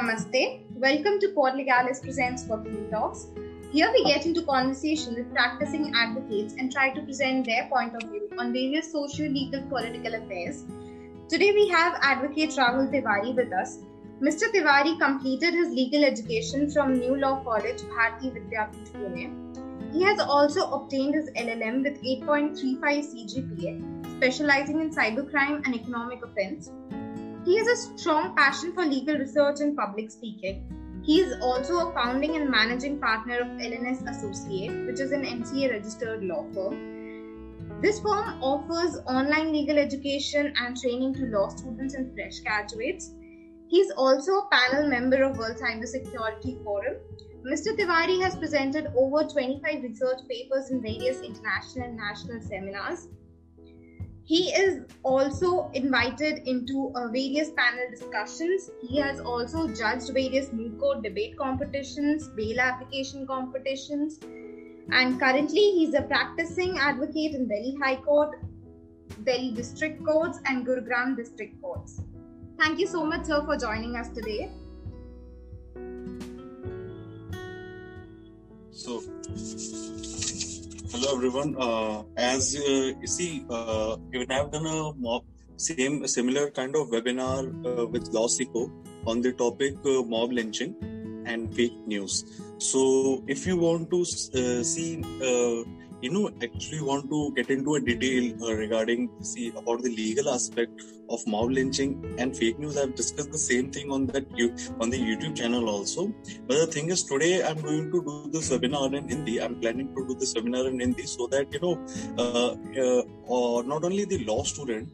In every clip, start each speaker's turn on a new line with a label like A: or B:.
A: Namaste. Welcome to Quad Legalis Presents Working Talks. Here we get into conversation with practicing advocates and try to present their point of view on various social, legal, political affairs. Today we have Advocate Rahul Tiwari with us. Mr. Tiwari completed his legal education from New Law College, Bharati Vidyapeeth, Pune. He has also obtained his LLM with 8.35 CGPA, specializing in cybercrime and economic offense. He has a strong passion for legal research and public speaking. He is also a founding and managing partner of LNS Associate, which is an MCA registered law firm. This firm offers online legal education and training to law students and fresh graduates. He is also a panel member of World Cybersecurity Forum. Mr. Tiwari has presented over 25 research papers in various international and national seminars. He is also invited into uh, various panel discussions. He has also judged various moot court debate competitions, bail application competitions, and currently he's a practicing advocate in Delhi High Court, Delhi District Courts, and Gurugram District Courts. Thank you so much, sir, for joining us today.
B: So, hello everyone. Uh, as uh, you see, uh, even I've done a mob, same similar kind of webinar uh, with LawSeco on the topic uh, mob lynching and fake news. So, if you want to uh, see uh, you know actually want to get into a detail uh, regarding see about the legal aspect of mob lynching and fake news. I've discussed the same thing on that you on the youtube channel also. But the thing is today i'm going to do this webinar in hindi. I'm planning to do this webinar in hindi so that you know uh, uh, not only the law student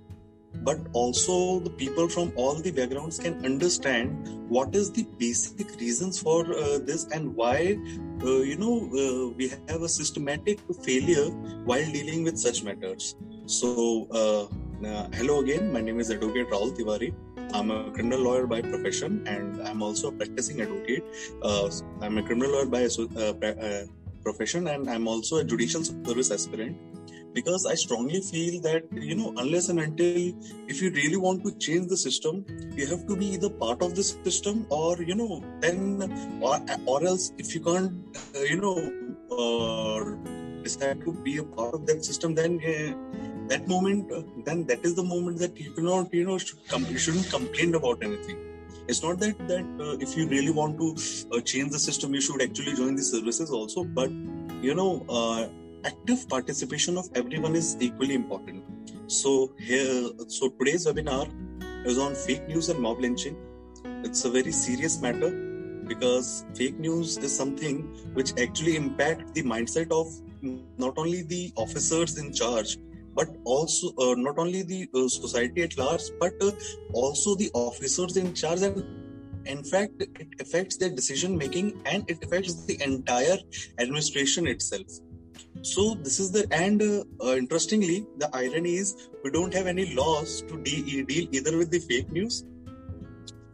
B: but also the people from all the backgrounds can understand what is the basic reasons for uh, this and why uh, you know uh, we have a systematic failure while dealing with such matters. So uh, uh, hello again. My name is advocate rahul tiwari. I'm a criminal lawyer by profession and i'm also a practicing advocate. Uh, i'm a criminal lawyer by profession and i'm also a judicial service aspirant because I strongly feel that you know unless and until if you really want to change the system, you have to be either part of the system or you know then or, or else if you can't uh, you know uh, decide to be a part of that system, then uh, that moment uh, then that is the moment that you cannot you know should com- you shouldn't complain about anything. It's not that that uh, if you really want to uh, change the system you should actually join the services also but you know uh, active participation of everyone is equally important. So here, so today's webinar is on fake news and mob lynching. It's a very serious matter because fake news is something which actually impact the mindset of not only the officers in charge but also uh, not only the uh, society at large but uh, also the officers in charge and in fact it affects their decision making and it affects the entire administration itself so this is the and uh, uh, interestingly, the irony is we don't have any laws to de- deal either with the fake news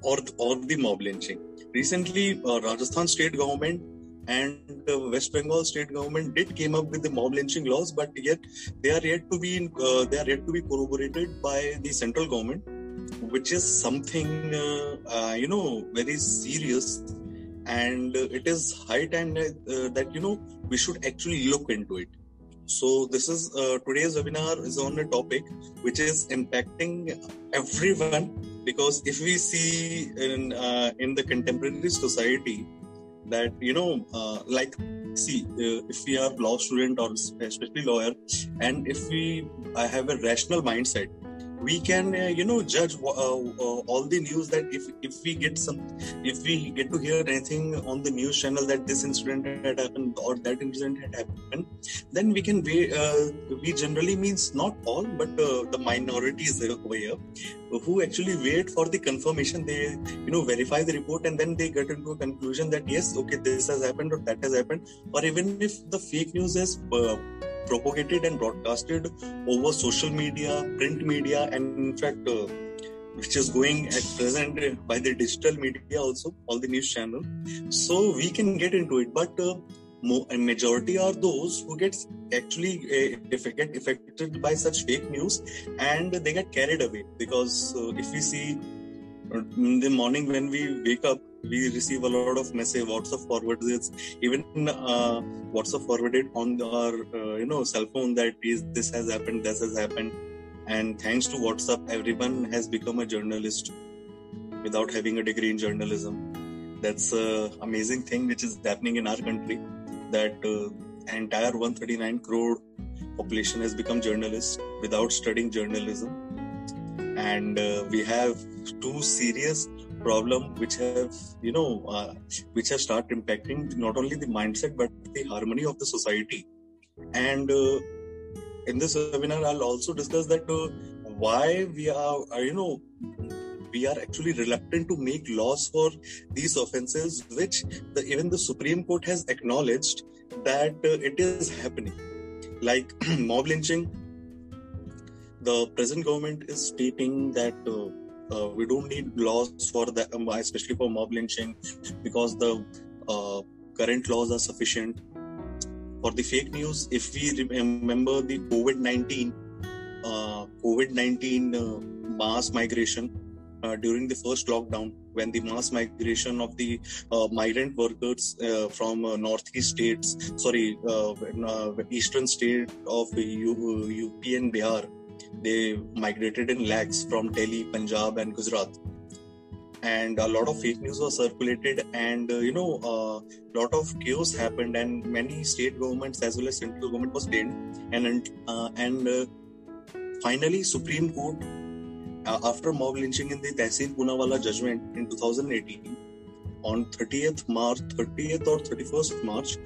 B: or or the mob lynching. Recently, uh, Rajasthan state government and uh, West Bengal state government did came up with the mob lynching laws, but yet they are yet to be in, uh, they are yet to be corroborated by the central government, which is something uh, you know very serious and it is high time that, uh, that you know we should actually look into it. So this is uh, today's webinar is on a topic which is impacting everyone because if we see in uh, in the contemporary society that you know uh, like see uh, if we are law student or especially lawyer and if we have a rational mindset we can uh, you know judge uh, uh, all the news that if if we get some if we get to hear anything on the news channel that this incident had happened or that incident had happened then we can wait uh, we generally means not all but uh, the minorities over here who actually wait for the confirmation. They you know verify the report and then they get into a conclusion that yes okay this has happened or that has happened. Or even if the fake news is uh, propagated and broadcasted over social media, print media, and in fact, uh, which is going at present by the digital media also, all the news channel. So we can get into it, but uh, majority are those who get actually uh, get affected by such fake news and they get carried away because uh, if we see uh, in the morning when we wake up we receive a lot of message WhatsApp forwards. Even uh, WhatsApp forwarded on our uh, you know cell phone that is this has happened, this has happened, and thanks to WhatsApp, everyone has become a journalist without having a degree in journalism. That's a amazing thing which is happening in our country. That uh, entire 139 crore population has become journalists without studying journalism and uh, we have two serious problem which have you know uh, which have started impacting not only the mindset but the harmony of the society. And uh, in this webinar i'll also discuss that uh, why we are uh, you know we are actually reluctant to make laws for these offenses which the, even the supreme court has acknowledged that uh, it is happening. Like mob lynching the present government is stating that uh, uh, we don't need laws for that, um, especially for mob lynching, because the uh, current laws are sufficient. For the fake news, if we remember the COVID 19, uh, COVID 19 uh, mass migration uh, during the first lockdown, when the mass migration of the migrant workers from northeast states, sorry, eastern state of U- UP and Bihar, they migrated in lakhs from Delhi, Punjab, and Gujarat. And a lot of fake news was circulated, and uh, you know, a lot of chaos happened, and many state governments as well as central government was blamed. And uh, and uh, finally, Supreme Court, uh, after mob lynching in the Tehsil Poonawalla judgment in 2018, on 30th March, 30th or 31st March,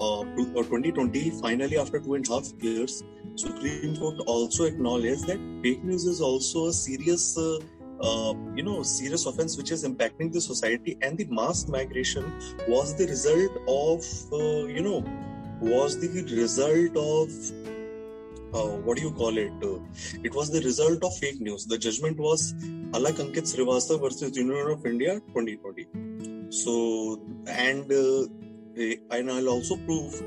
B: uh, 2020, finally after two and a half years, Supreme Court also acknowledged that fake news is also a serious, uh, uh, you know, serious offense which is impacting the society, and the mass migration was the result of, uh, you know, was the result of. Uh, what do you call it? Uh, it was the result of fake news. The judgment was Alak Ankit Srivastava versus Union of India 2020. So, and uh, and I'll also prove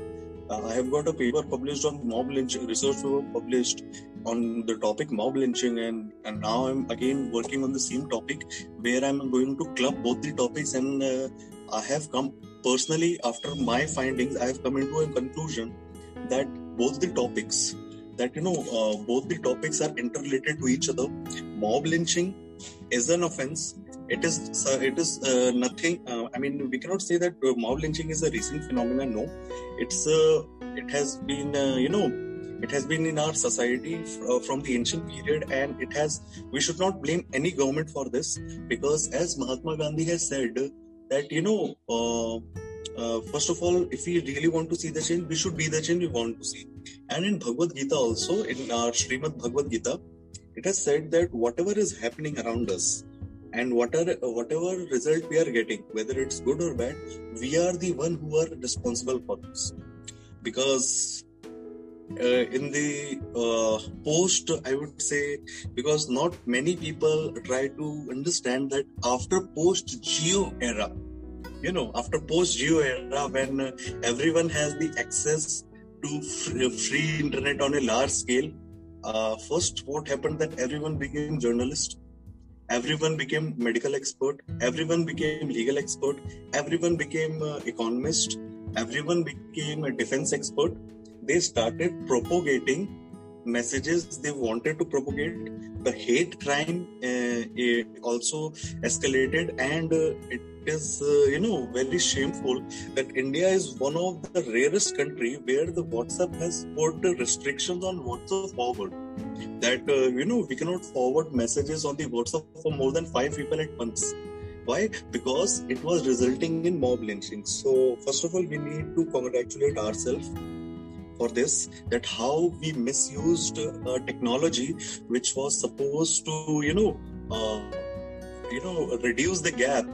B: uh, I have got a paper published on mob lynching, research paper published on the topic mob lynching, and, and now I'm again working on the same topic where I'm going to club both the topics. And uh, I have come personally, after my findings, I have come into a conclusion that both the topics, that you know, uh, both the topics are interrelated to each other. Mob lynching is an offense it is it is uh, nothing uh, i mean we cannot say that uh, mob lynching is a recent phenomenon no. It's uh, it has been uh, you know it has been in our society f- from the ancient period and it has we should not blame any government for this because as mahatma gandhi has said that you know first of all if we really want to see the change we should be the change we want to see. And in bhagavad gita also in our srimad bhagavad gita it has said that whatever is happening around us and whatever whatever result we are getting whether it's good or bad we are the one who are responsible for this. Because uh, in the uh, post i would say because not many people try to understand that after post geo era you know after post geo era when uh, everyone has the access to free, internet on a large scale uh, first what happened that everyone became journalist everyone became medical expert. Everyone became legal expert. Everyone became uh, economist. Everyone became a defense expert. They started propagating messages they wanted to propagate. The hate crime uh, also escalated and uh, it is uh, you know very shameful that india is one of the rarest country where the whatsapp has put restrictions on whatsapp forward that uh, you know we cannot forward messages on the WhatsApp for more than five people at once. Why? Because it was resulting in mob lynching. So first of all, we need to congratulate ourselves for this that how we misused uh, technology which was supposed to you know uh, you know reduce the gap.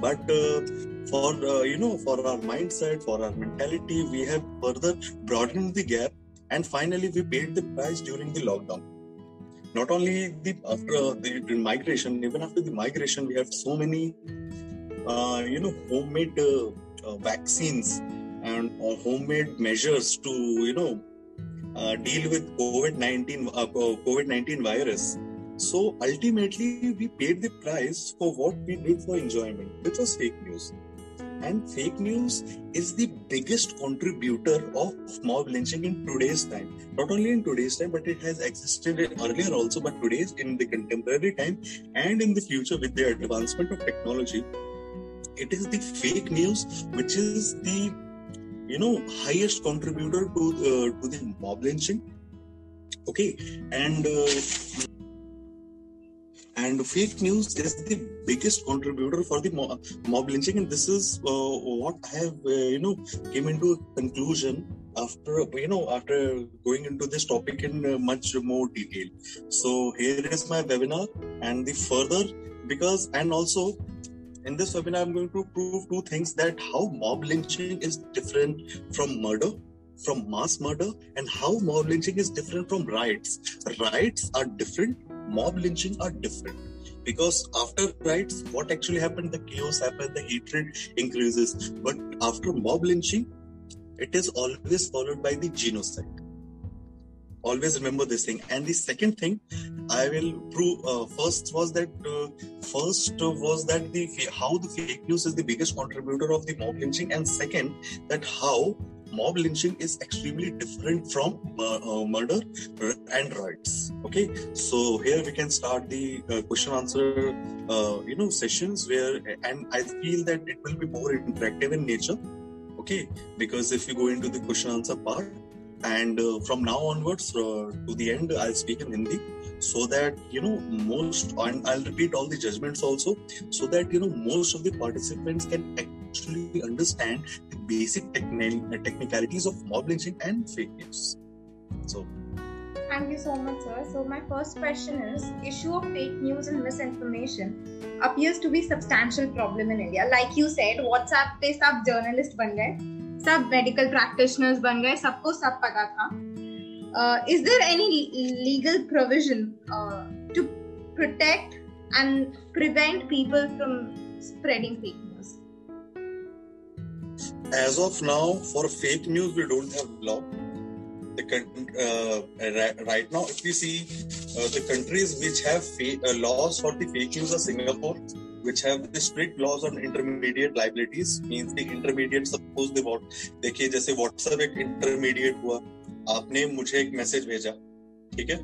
B: But uh, for uh, you know for our mindset for our mentality we have further broadened the gap and finally we paid the price during the lockdown. Not only the after the, the migration even after the migration we have so many uh, you know homemade uh, uh, vaccines and uh, homemade measures to you know uh, deal with covid-19 uh, covid-19 virus So ultimately, we paid the price for what we did for enjoyment, which was fake news. And fake news is the biggest contributor of mob lynching in today's time. Not only in today's time, but it has existed earlier also, but today's in the contemporary time and in the future with the advancement of technology, it is the fake news which is the you know highest contributor to uh, to the mob lynching okay and uh, and fake news is the biggest contributor for the mob, lynching. And this is uh, what i have uh, you know came into conclusion after you know after going into this topic in uh, much more detail. So here is my webinar and the further because and also in this webinar i'm going to prove two things that how mob lynching is different from murder from mass murder and how mob lynching is different from riots. Riots are different mob lynching are different. Because after riots what actually happened? The chaos happened the hatred increases. But after mob lynching it is always followed by the genocide. Always remember this thing. And the second thing i will prove uh, first was that uh, first was that the how the fake news is the biggest contributor of the mob lynching. And second that how mob lynching is extremely different from uh, uh, murder and riots. Okay? So here we can start the uh, question answer uh, you know sessions where and i feel that it will be more interactive in nature. Okay? Because if you go into the question answer part and uh, from now onwards uh, to the end i'll speak in hindi so that you know most and i'll repeat all the judgments also so that you know most of the participants can actually understand the basic techni- technicalities of mob lynching and fake news so
A: Thank you so much, sir. So my first question is: issue of fake news and misinformation appears to be substantial problem in India. Like you said, WhatsApp पे सब journalist बन गए, सब medical practitioners बन गए, सबको सब पता था. Uh, is there any legal provision uh, to protect and prevent people from spreading fake news?
B: As of now, for fake news, we don't have law. The uh, right now, if we see uh, the countries which have fa- uh, laws for the fake news are Singapore, which have the strict laws on intermediate liabilities, means the intermediate suppose the what देखिए जैसे WhatsApp एक intermediate हुआ आपने मुझे एक message भेजा ठीक है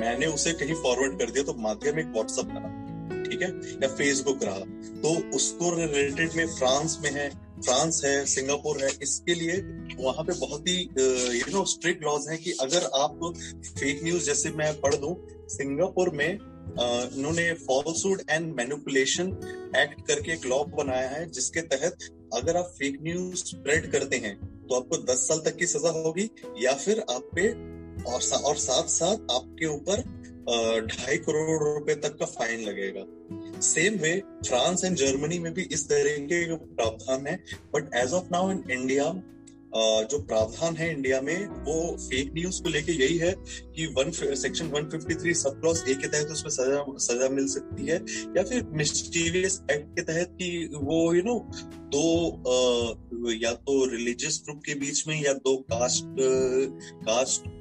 B: मैंने उसे कहीं फॉरवर्ड कर दिया तो माध्यम एक व्हाट्सअप रहा ठीक है या फेसबुक रहा तो उसको रिलेटेड में फ्रांस में है फ्रांस है सिंगापुर है इसके लिए वहाँ पे बहुत ही यू नो स्ट्रिक्ट लॉज है कि अगर आप फेक न्यूज़ जैसे मैं पढ़ दू सिंगापुर में उन्होंने फॉल्सूड एंड मैनिपुलेशन एक्ट करके एक लॉ बनाया है जिसके तहत अगर आप फेक न्यूज़ स्प्रेड करते हैं तो आपको 10 साल तक की सजा होगी या फिर आप पे और, सा, और साथ साथ आपके ऊपर ढाई करोड़ रुपए तक का फाइन लगेगा। Same way France and Germany में भी इस तरह के प्रावधान है but as of now in India जो प्रावधान है इंडिया में, वो फेक न्यूज़ को लेके यही है कि one section 153 sub clause A के तहत उसमें सजा सजा मिल सकती है, या फिर मिस्टीरियस एक्ट के तहत कि वो यू नो दो या तो रिलीजियस ग्रुप के बीच में, या दो कास्ट कास्ट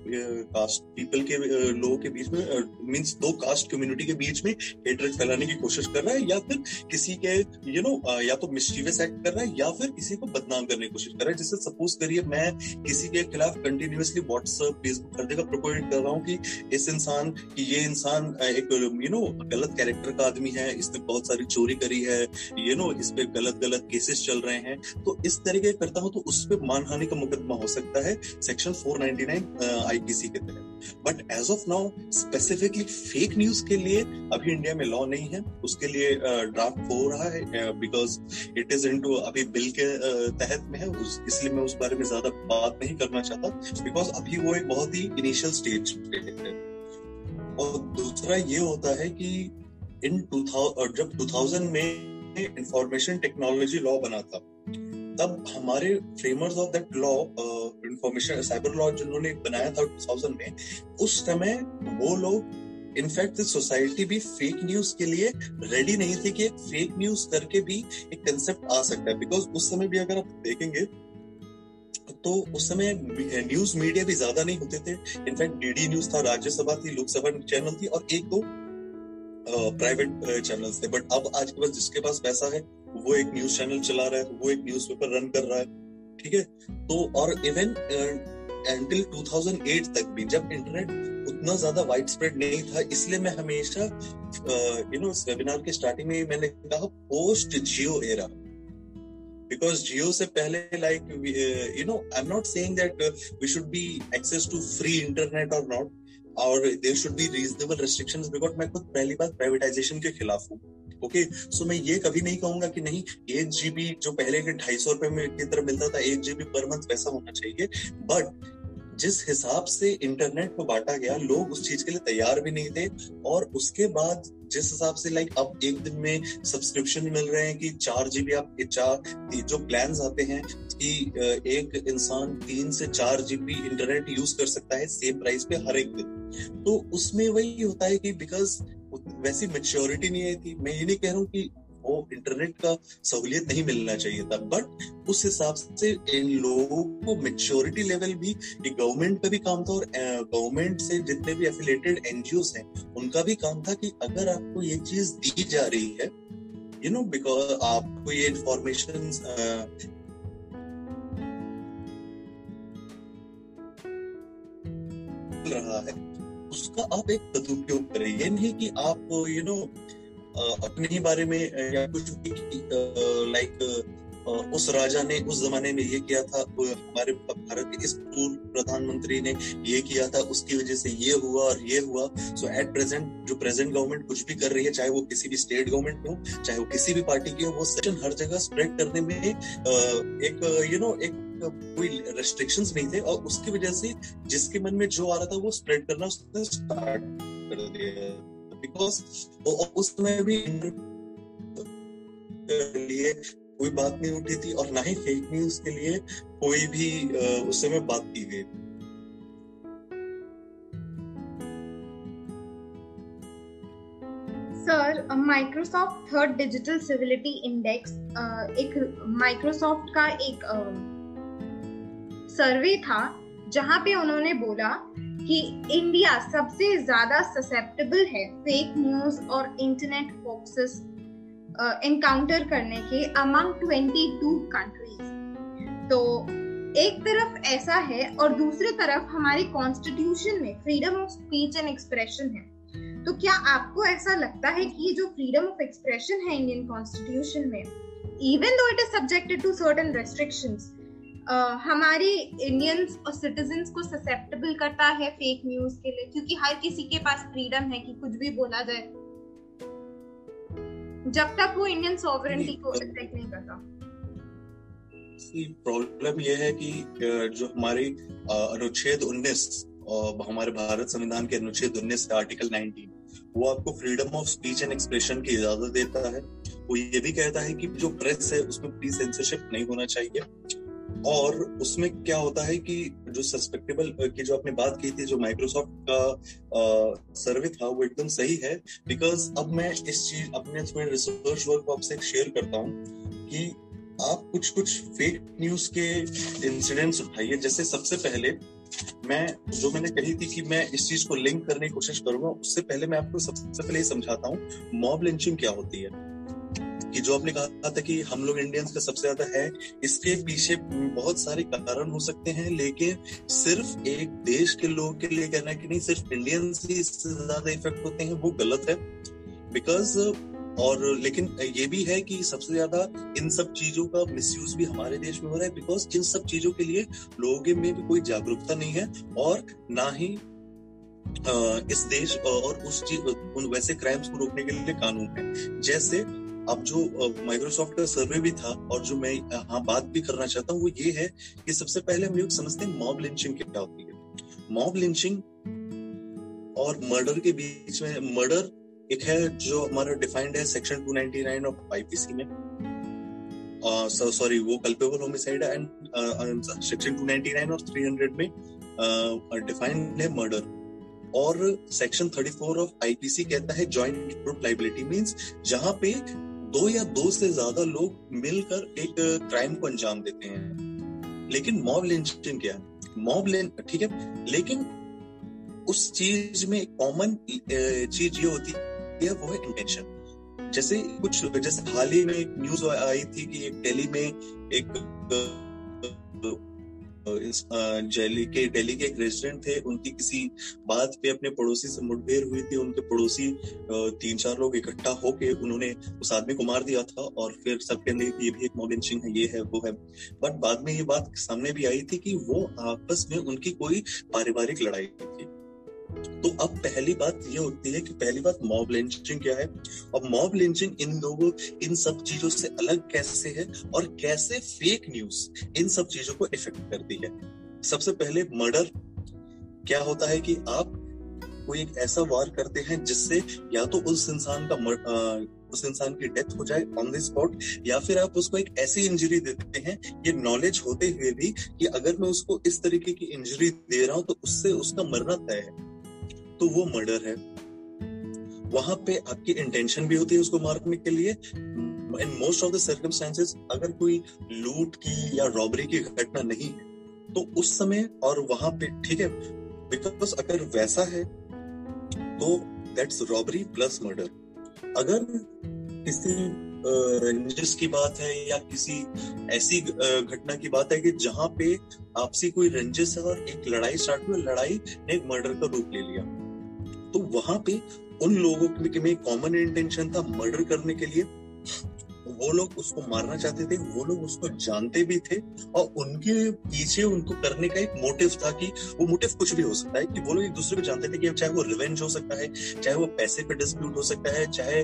B: कास्ट पीपल के लोगों के बीच में मींस दो कास्ट कम्युनिटी के बीच में हेटरेट फैलाने की कोशिश कर रहा है, या फिर किसी के यू नो या तो मिस्टीवियस एक्ट कर रहा है, या फिर किसी को बदनाम करने की कोशिश कर रहा है, जिससे सपोज़ करिए। मैं किसी के खिलाफ कंटिन्यूसली व्हाट्सएप फेसबुक हर जगह प्रोपोगेट कर रहा हूँ कि इस इंसान, की ये इंसान एक यू नो गलत कैरेक्टर का आदमी है। इसने बहुत सारी चोरी करी है। यू नो इस पे गलत गलत केसेस चल रहे हैं। तो इस तरीके करता हूँ तो उस पर मानहानि का मुकदमा हो सकता है। सेक्शन 499 आईपीसी के तहत। But as of now specifically fake news के लिए अभी इंडिया में लॉ नहीं है। उसके लिए ड्राफ्ट हो रहा है बिकॉज़ इट इज़ इनटू अभी बिल के तहत में है। इसलिए मैं उस बारे में ज़्यादा बात नहीं करना चाहता बिकॉज़ अभी वो एक बहुत ही इनिशियल स्टेज पे है। और दूसरा ये होता है कि इन 2000 जब 2000 में इंफॉर्मेशन टेक्नोलॉजी लॉ बना था, तब हमारे framers of that law information cyber law जिन्होंने बनाया था 2000 में, उस समय वो लोग इनफैक्ट सोसाइटी भी फेक न्यूज़ के लिए रेडी नहीं थी कि फेक न्यूज़ करके भी एक कंसेप्ट आ सकता है। बिकॉज़ उस समय भी अगर आप देखेंगे तो उस समय न्यूज़ मीडिया भी ज़्यादा नहीं होते थे। इनफैक्ट डीडी न्यूज़ था, राज्यसभा थी, लोकसभा चैनल थी और एक दो प्राइवेट चैनल्स थे। बट अब आज के पास जिसके पास पैसा है, वो एक न्यूज़ चैनल चला रहा है, वो एक न्यूज़ पेपर रन कर रहा है। ठीक है? तो और इवन एंटिल 2008 तक भी जब इंटरनेट उतना ज़्यादा वाइड स्प्रेड नहीं था, इसलिए मैं हमेशा यू नो इस वेबिनार के स्टार्टिंग में मैंने कहा post Jio era because Jio से पहले like you know I am not saying that we should be access to free internet और नॉट और there should be reasonable restriction because मैं खुद पहली बार प्राइवेटाइजेशन के खिलाफ हूँ ओके सो मैं ये कभी नहीं कहूँगा कि नहीं, एक जीबी जो पहले के ढाई सौ रुपए में की तरह मिलता था, एक जीबी पर मंथ वैसा होना चाहिए बट जिस हिसाब से इंटरनेट को बांटा गया, लोग उस चीज़ के लिए तैयार भी नहीं थे और उसके बाद जिस हिसाब से लाइक अब एक दिन में सब्सक्रिप्शन मिल रहे हैं कि चार जीबी आप चार जो प्लान आते हैं कि एक इंसान तीन से चार जीबी इंटरनेट यूज़ कर सकता है सेम प्राइस पे हर एक दिन। तो उसमें वही होता है कि बिकॉज़ वैसी मेच्योरिटी नहीं आई थी। मैं ये नहीं कह रहा हूँ कि वो इंटरनेट का सहूलियत नहीं मिलना चाहिए था। बट उस हिसाब से इन लोगों को मेच्योरिटी लेवल भी गवर्नमेंट का भी काम था और गवर्नमेंट से जितने भी एफिलेटेड एनजीओ हैं, उनका भी काम था कि अगर आपको ये चीज़ दी जा रही है यू नो बिकॉज़ आपको ये इंफॉर्मेशन रहा है, उसका आप एक सदुपयोग करें। ये नहीं कि आप यू नो अपने ही बारे में या कुछ भी लाइक उस राजा ने उस जमाने में ये किया था हमारे भारत के इस पूर्व प्रधानमंत्री ने ये किया था, उसकी वजह से ये हुआ और ये हुआ। सो एट प्रेजेंट जो प्रेजेंट गवर्नमेंट कुछ भी कर रही है, चाहे वो किसी भी स्टेट गवर्नमेंट हो, चाहे वो किसी भी पार्टी की हो, वो सेशन हर जगह स्प्रेड करने में एक यू नो एक, कोई रेस्ट्रिक्शंस नहीं थे और उसकी वजह से जिसके मन में जो आ रहा था, वो स्प्रेड करना उसने स्टार्ट कर दिया। बिकॉज़ उस समय भी लिए कोई बात नहीं उठी थी और ना ही फेक न्यूज़ के लिए कोई भी उस समय बात की गई
A: sir Microsoft third digital civility index एक माइक्रोसॉफ्ट का एक सर्वे था, जहाँ पे उन्होंने बोला कि इंडिया सबसे ज़्यादा ससेप्टेबल है फेक न्यूज़ और इंटरनेट फॉक्सेस एनकाउंटर करने के अमंग 22 कंट्रीज़ तो एक तरफ़ ऐसा है और दूसरी तरफ़ हमारे कॉन्स्टिट्यूशन में freedom of speech and expression है। तो क्या आपको ऐसा लगता है कि जो फ्रीडम ऑफ़ एक्सप्रेशन है इंडियन कॉन्स्टिट्यूशन में even though it is subjected to certain restrictions हमारे इंडियंस और सिटीजन को ससेप्टेबल करता है फेक न्यूज़ के लिए क्योंकि हर किसी के पास फ्रीडम है कि कुछ भी बोला जाए। जब तक वो इंडियन सॉवरेंटी को अटैक नहीं करता।
B: प्रॉब्लम यह है कि जो हमारी अनुच्छेद 19 और हमारे भारत संविधान के अनुच्छेद 19 आर्टिकल 19 वो आपको freedom of speech and expression की इजाज़त देता है। वो ये भी कहता है कि जो प्रेस है उसमें प्री सेंसरशिप नहीं होना चाहिए। और उसमें क्या होता है कि जो सस्पेक्टेबल की जो आपने बात की थी, जो माइक्रोसॉफ्ट का सर्वे था, वो एकदम सही है। बिकॉज़ अब मैं इस चीज़ अपने थोड़े रिसर्च वर्क को आपसे शेयर करता हूँ कि आप कुछ कुछ फेक न्यूज़ के इंसिडेंट्स उठाइए। जैसे सबसे पहले मैं, जो मैंने कही थी कि मैं इस चीज़ को लिंक करने की कोशिश करूँगा, उससे पहले मैं आपको सबसे पहले समझाता हूँ मॉब लिंचिंग क्या होती है। कि जो आपने कहा था कि हम लोग इंडियंस का सबसे ज़्यादा है, इसके पीछे बहुत सारे कारण हो सकते हैं, लेकिन सिर्फ़ एक देश के लोग के लिए कहना कि नहीं, सिर्फ़ इंडियंस ही इससे ज़्यादा इफ़ेक्ट होते हैं, वो गलत है। बिकॉज़ और लेकिन ये भी है कि सबसे ज़्यादा इन सब चीज़ों का मिसयूज भी हमारे देश में हो रहा है बिकॉज़ इन सब चीज़ों के लिए लोगों में भी कोई जागरूकता नहीं है, और ना ही इस देश, और उस चीज़, उन वैसे क्राइम्स को रोकने के लिए कानून है। जैसे अब जो माइक्रोसॉफ्ट का सर्वे भी था और जो मैं हाँ बात भी करना चाहता हूँ वो ये है कि सबसे पहले हम लोग समझते हैं मॉब लिंचिंग क्या होती है। मॉब लिंचिंग और मर्डर के बीच में मर्डर एक है जो हमारा डिफाइंड है सेक्शन 299 ऑफ़ आईपीसी में। सॉरी uh, वो कल्पेबल होमिसाइड है एंड सेक्शन 299 और 300 में डिफाइंड uh, है मर्डर और सेक्शन 34 ऑफ़ आईपीसी कहता है जॉइंट लाइबिलिटी मींस जहाँ पे दो या दो से ज़्यादा लोग मिलकर एक क्राइम को अंजाम देते हैं। लेकिन मॉब लिंचिंग क्या? मॉब लिंच ठीक है? लेकिन उस चीज़ में कॉमन चीज़ ये होती है, वो है इंटेंशन जैसे कुछ, जैसे हाल ही में एक न्यूज़ आई थी कि एक दिल्ली में एक दिल्ली के दिल्ली के एक रेजिडेंट थे, उनकी किसी बात पे अपने पड़ोसी से मुठभेड़ हुई थी, उनके पड़ोसी तीन चार लोग इकट्ठा होके उन्होंने उस आदमी को मार दिया था और फिर सब कहने ये भी एक मॉबिंचिंग है, ये है, वो है। बट बाद में ये बात सामने भी आई थी कि वो आपस में उनकी कोई पारिवारिक लड़ाई थी। तो अब पहली बात ये होती है कि पहली बात मॉब लिंचिंग क्या है? और मॉब लिंचिंग इन लोगों इन सब चीज़ों से अलग कैसे है और कैसे फेक न्यूज़ इन सब चीज़ों को इफ़ेक्ट करती है? सबसे पहले मर्डर क्या होता है कि आप कोई एक ऐसा वार करते हैं जिससे या तो उस इंसान का मर, आ, उस इंसान की डेथ हो जाए ऑन द स्पॉट या फिर आप उसको एक ऐसी इंजरी देते हैं ये नॉलेज होते हुए भी कि अगर मैं उसको इस तरीके की इंजरी दे रहा हूँ तो उससे उसका मरना तय है। तो वो मर्डर है। वहाँ पे आपकी इंटेंशन भी होती है उसको मारने के लिए। In most of the circumstances अगर कोई लूट की या रॉबरी की घटना नहीं है तो उस समय और वहाँ पे, ठीक है? बिकॉज़ अगर वैसा है तो दैट्स रॉबरी प्लस मर्डर अगर किसी रंजिश की बात है या किसी ऐसी घटना की बात है कि जहाँ पे आपसी कोई रंजिश है और एक लड़ाई स्टार्ट हुई, लड़ाई ने एक मर्डर का रूप ले लिया। तो वहाँ पे उन लोगों में कॉमन इंटेंशन था मर्डर करने के लिए। वो लोग उसको मारना चाहते थे, वो लोग उसको जानते भी थे और उनके पीछे उनको करने का एक मोटिव था कि वो मोटिव कुछ भी हो सकता है, कि वो लोग एक दूसरे को जानते थे कि चाहे वो रिवेंज हो सकता है, चाहे वो पैसे पे डिस्प्यूट हो सकता है, चाहे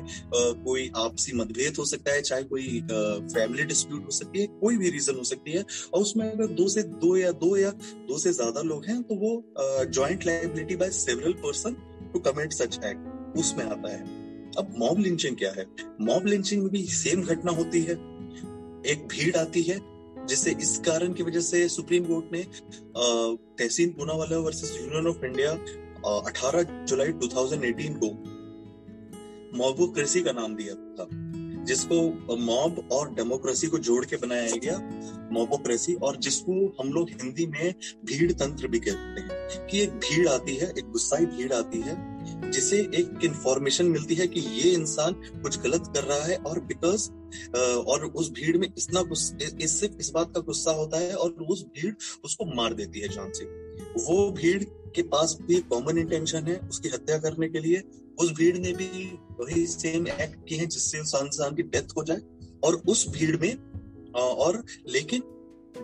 B: कोई आपसी मतभेद हो सकता है, चाहे कोई फैमिली डिस्प्यूट हो सकती है, कोई भी रीजन हो सकती है। और उसमें अगर दो से दो या दो या दो से ज़्यादा लोग हैं तो वो joint liability by several person to commit such act उसमें आता है। अब मॉब लिंचिंग क्या है? मॉब लिंचिंग में भी सेम घटना होती है। एक भीड़ आती है जिससे इस कारण की वजह से सुप्रीम कोर्ट ने Tehseen Poonawala versus union of India 18 जुलाई 2018 को मॉबोक्रेसी का नाम दिया था। जिसको मॉब और डेमोक्रेसी को जोड़ के बनाया गया मॉबोक्रेसी और जिसको हम लोग हिंदी में भीड़ तंत्र भी कहते हैं कि एक भीड़ आती है, एक गुस्साई भीड़ आती है, जिसे एक इंफॉर्मेशन मिलती है कि ये इंसान कुछ गलत कर रहा है और बिकॉज़ और उस भीड़ में इतना सिर्फ़ इस बात का गुस्सा होता है और उस भीड़ उसको मार देती है जान से। वो भीड़ के पास भी कॉमन इंटेंशन है, उसकी हत्या करने के लिए। उस भीड़ ने भी वही सेम एक्ट किए हैं, जिससे इंसान की डेथ हो जाए। और उस भीड़ में और लेकिन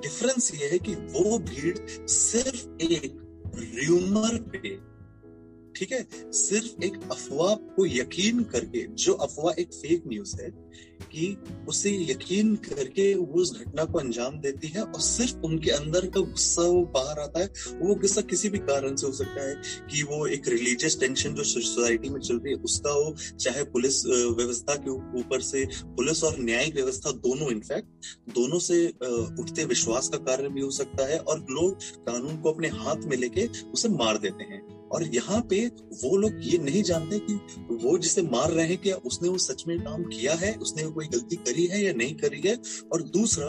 B: डिफरेंस ये है कि वो भीड़ सिर्फ़ एक र्यूमर पे, ठीक है? सिर्फ़ एक अफवाह को यकीन करके, जो अफवाह एक फेक न्यूज़ है कि उसे यकीन करके वो उस घटना को अंजाम देती है और सिर्फ़ उनके अंदर का गुस्सा वो बाहर आता है। वो गुस्सा किसी भी कारण से हो सकता है कि वो एक रिलीजियस टेंशन जो सोसाइटी में चल रही है, उसका हो, चाहे पुलिस व्यवस्था के ऊपर से पुलिस और न्यायिक व्यवस्था दोनों इनफैक्ट दोनों से उठते विश्वास का कारण भी हो सकता है और लोग कानून को अपने हाथ में लेके उसे मार देते हैं। और यहाँ पे वो लोग ये नहीं जानते कि वो जिसे मार रहे हैं क्या उसने वो सच में काम किया है? उसने कोई गलती करी है या नहीं करी है? और दूसरा,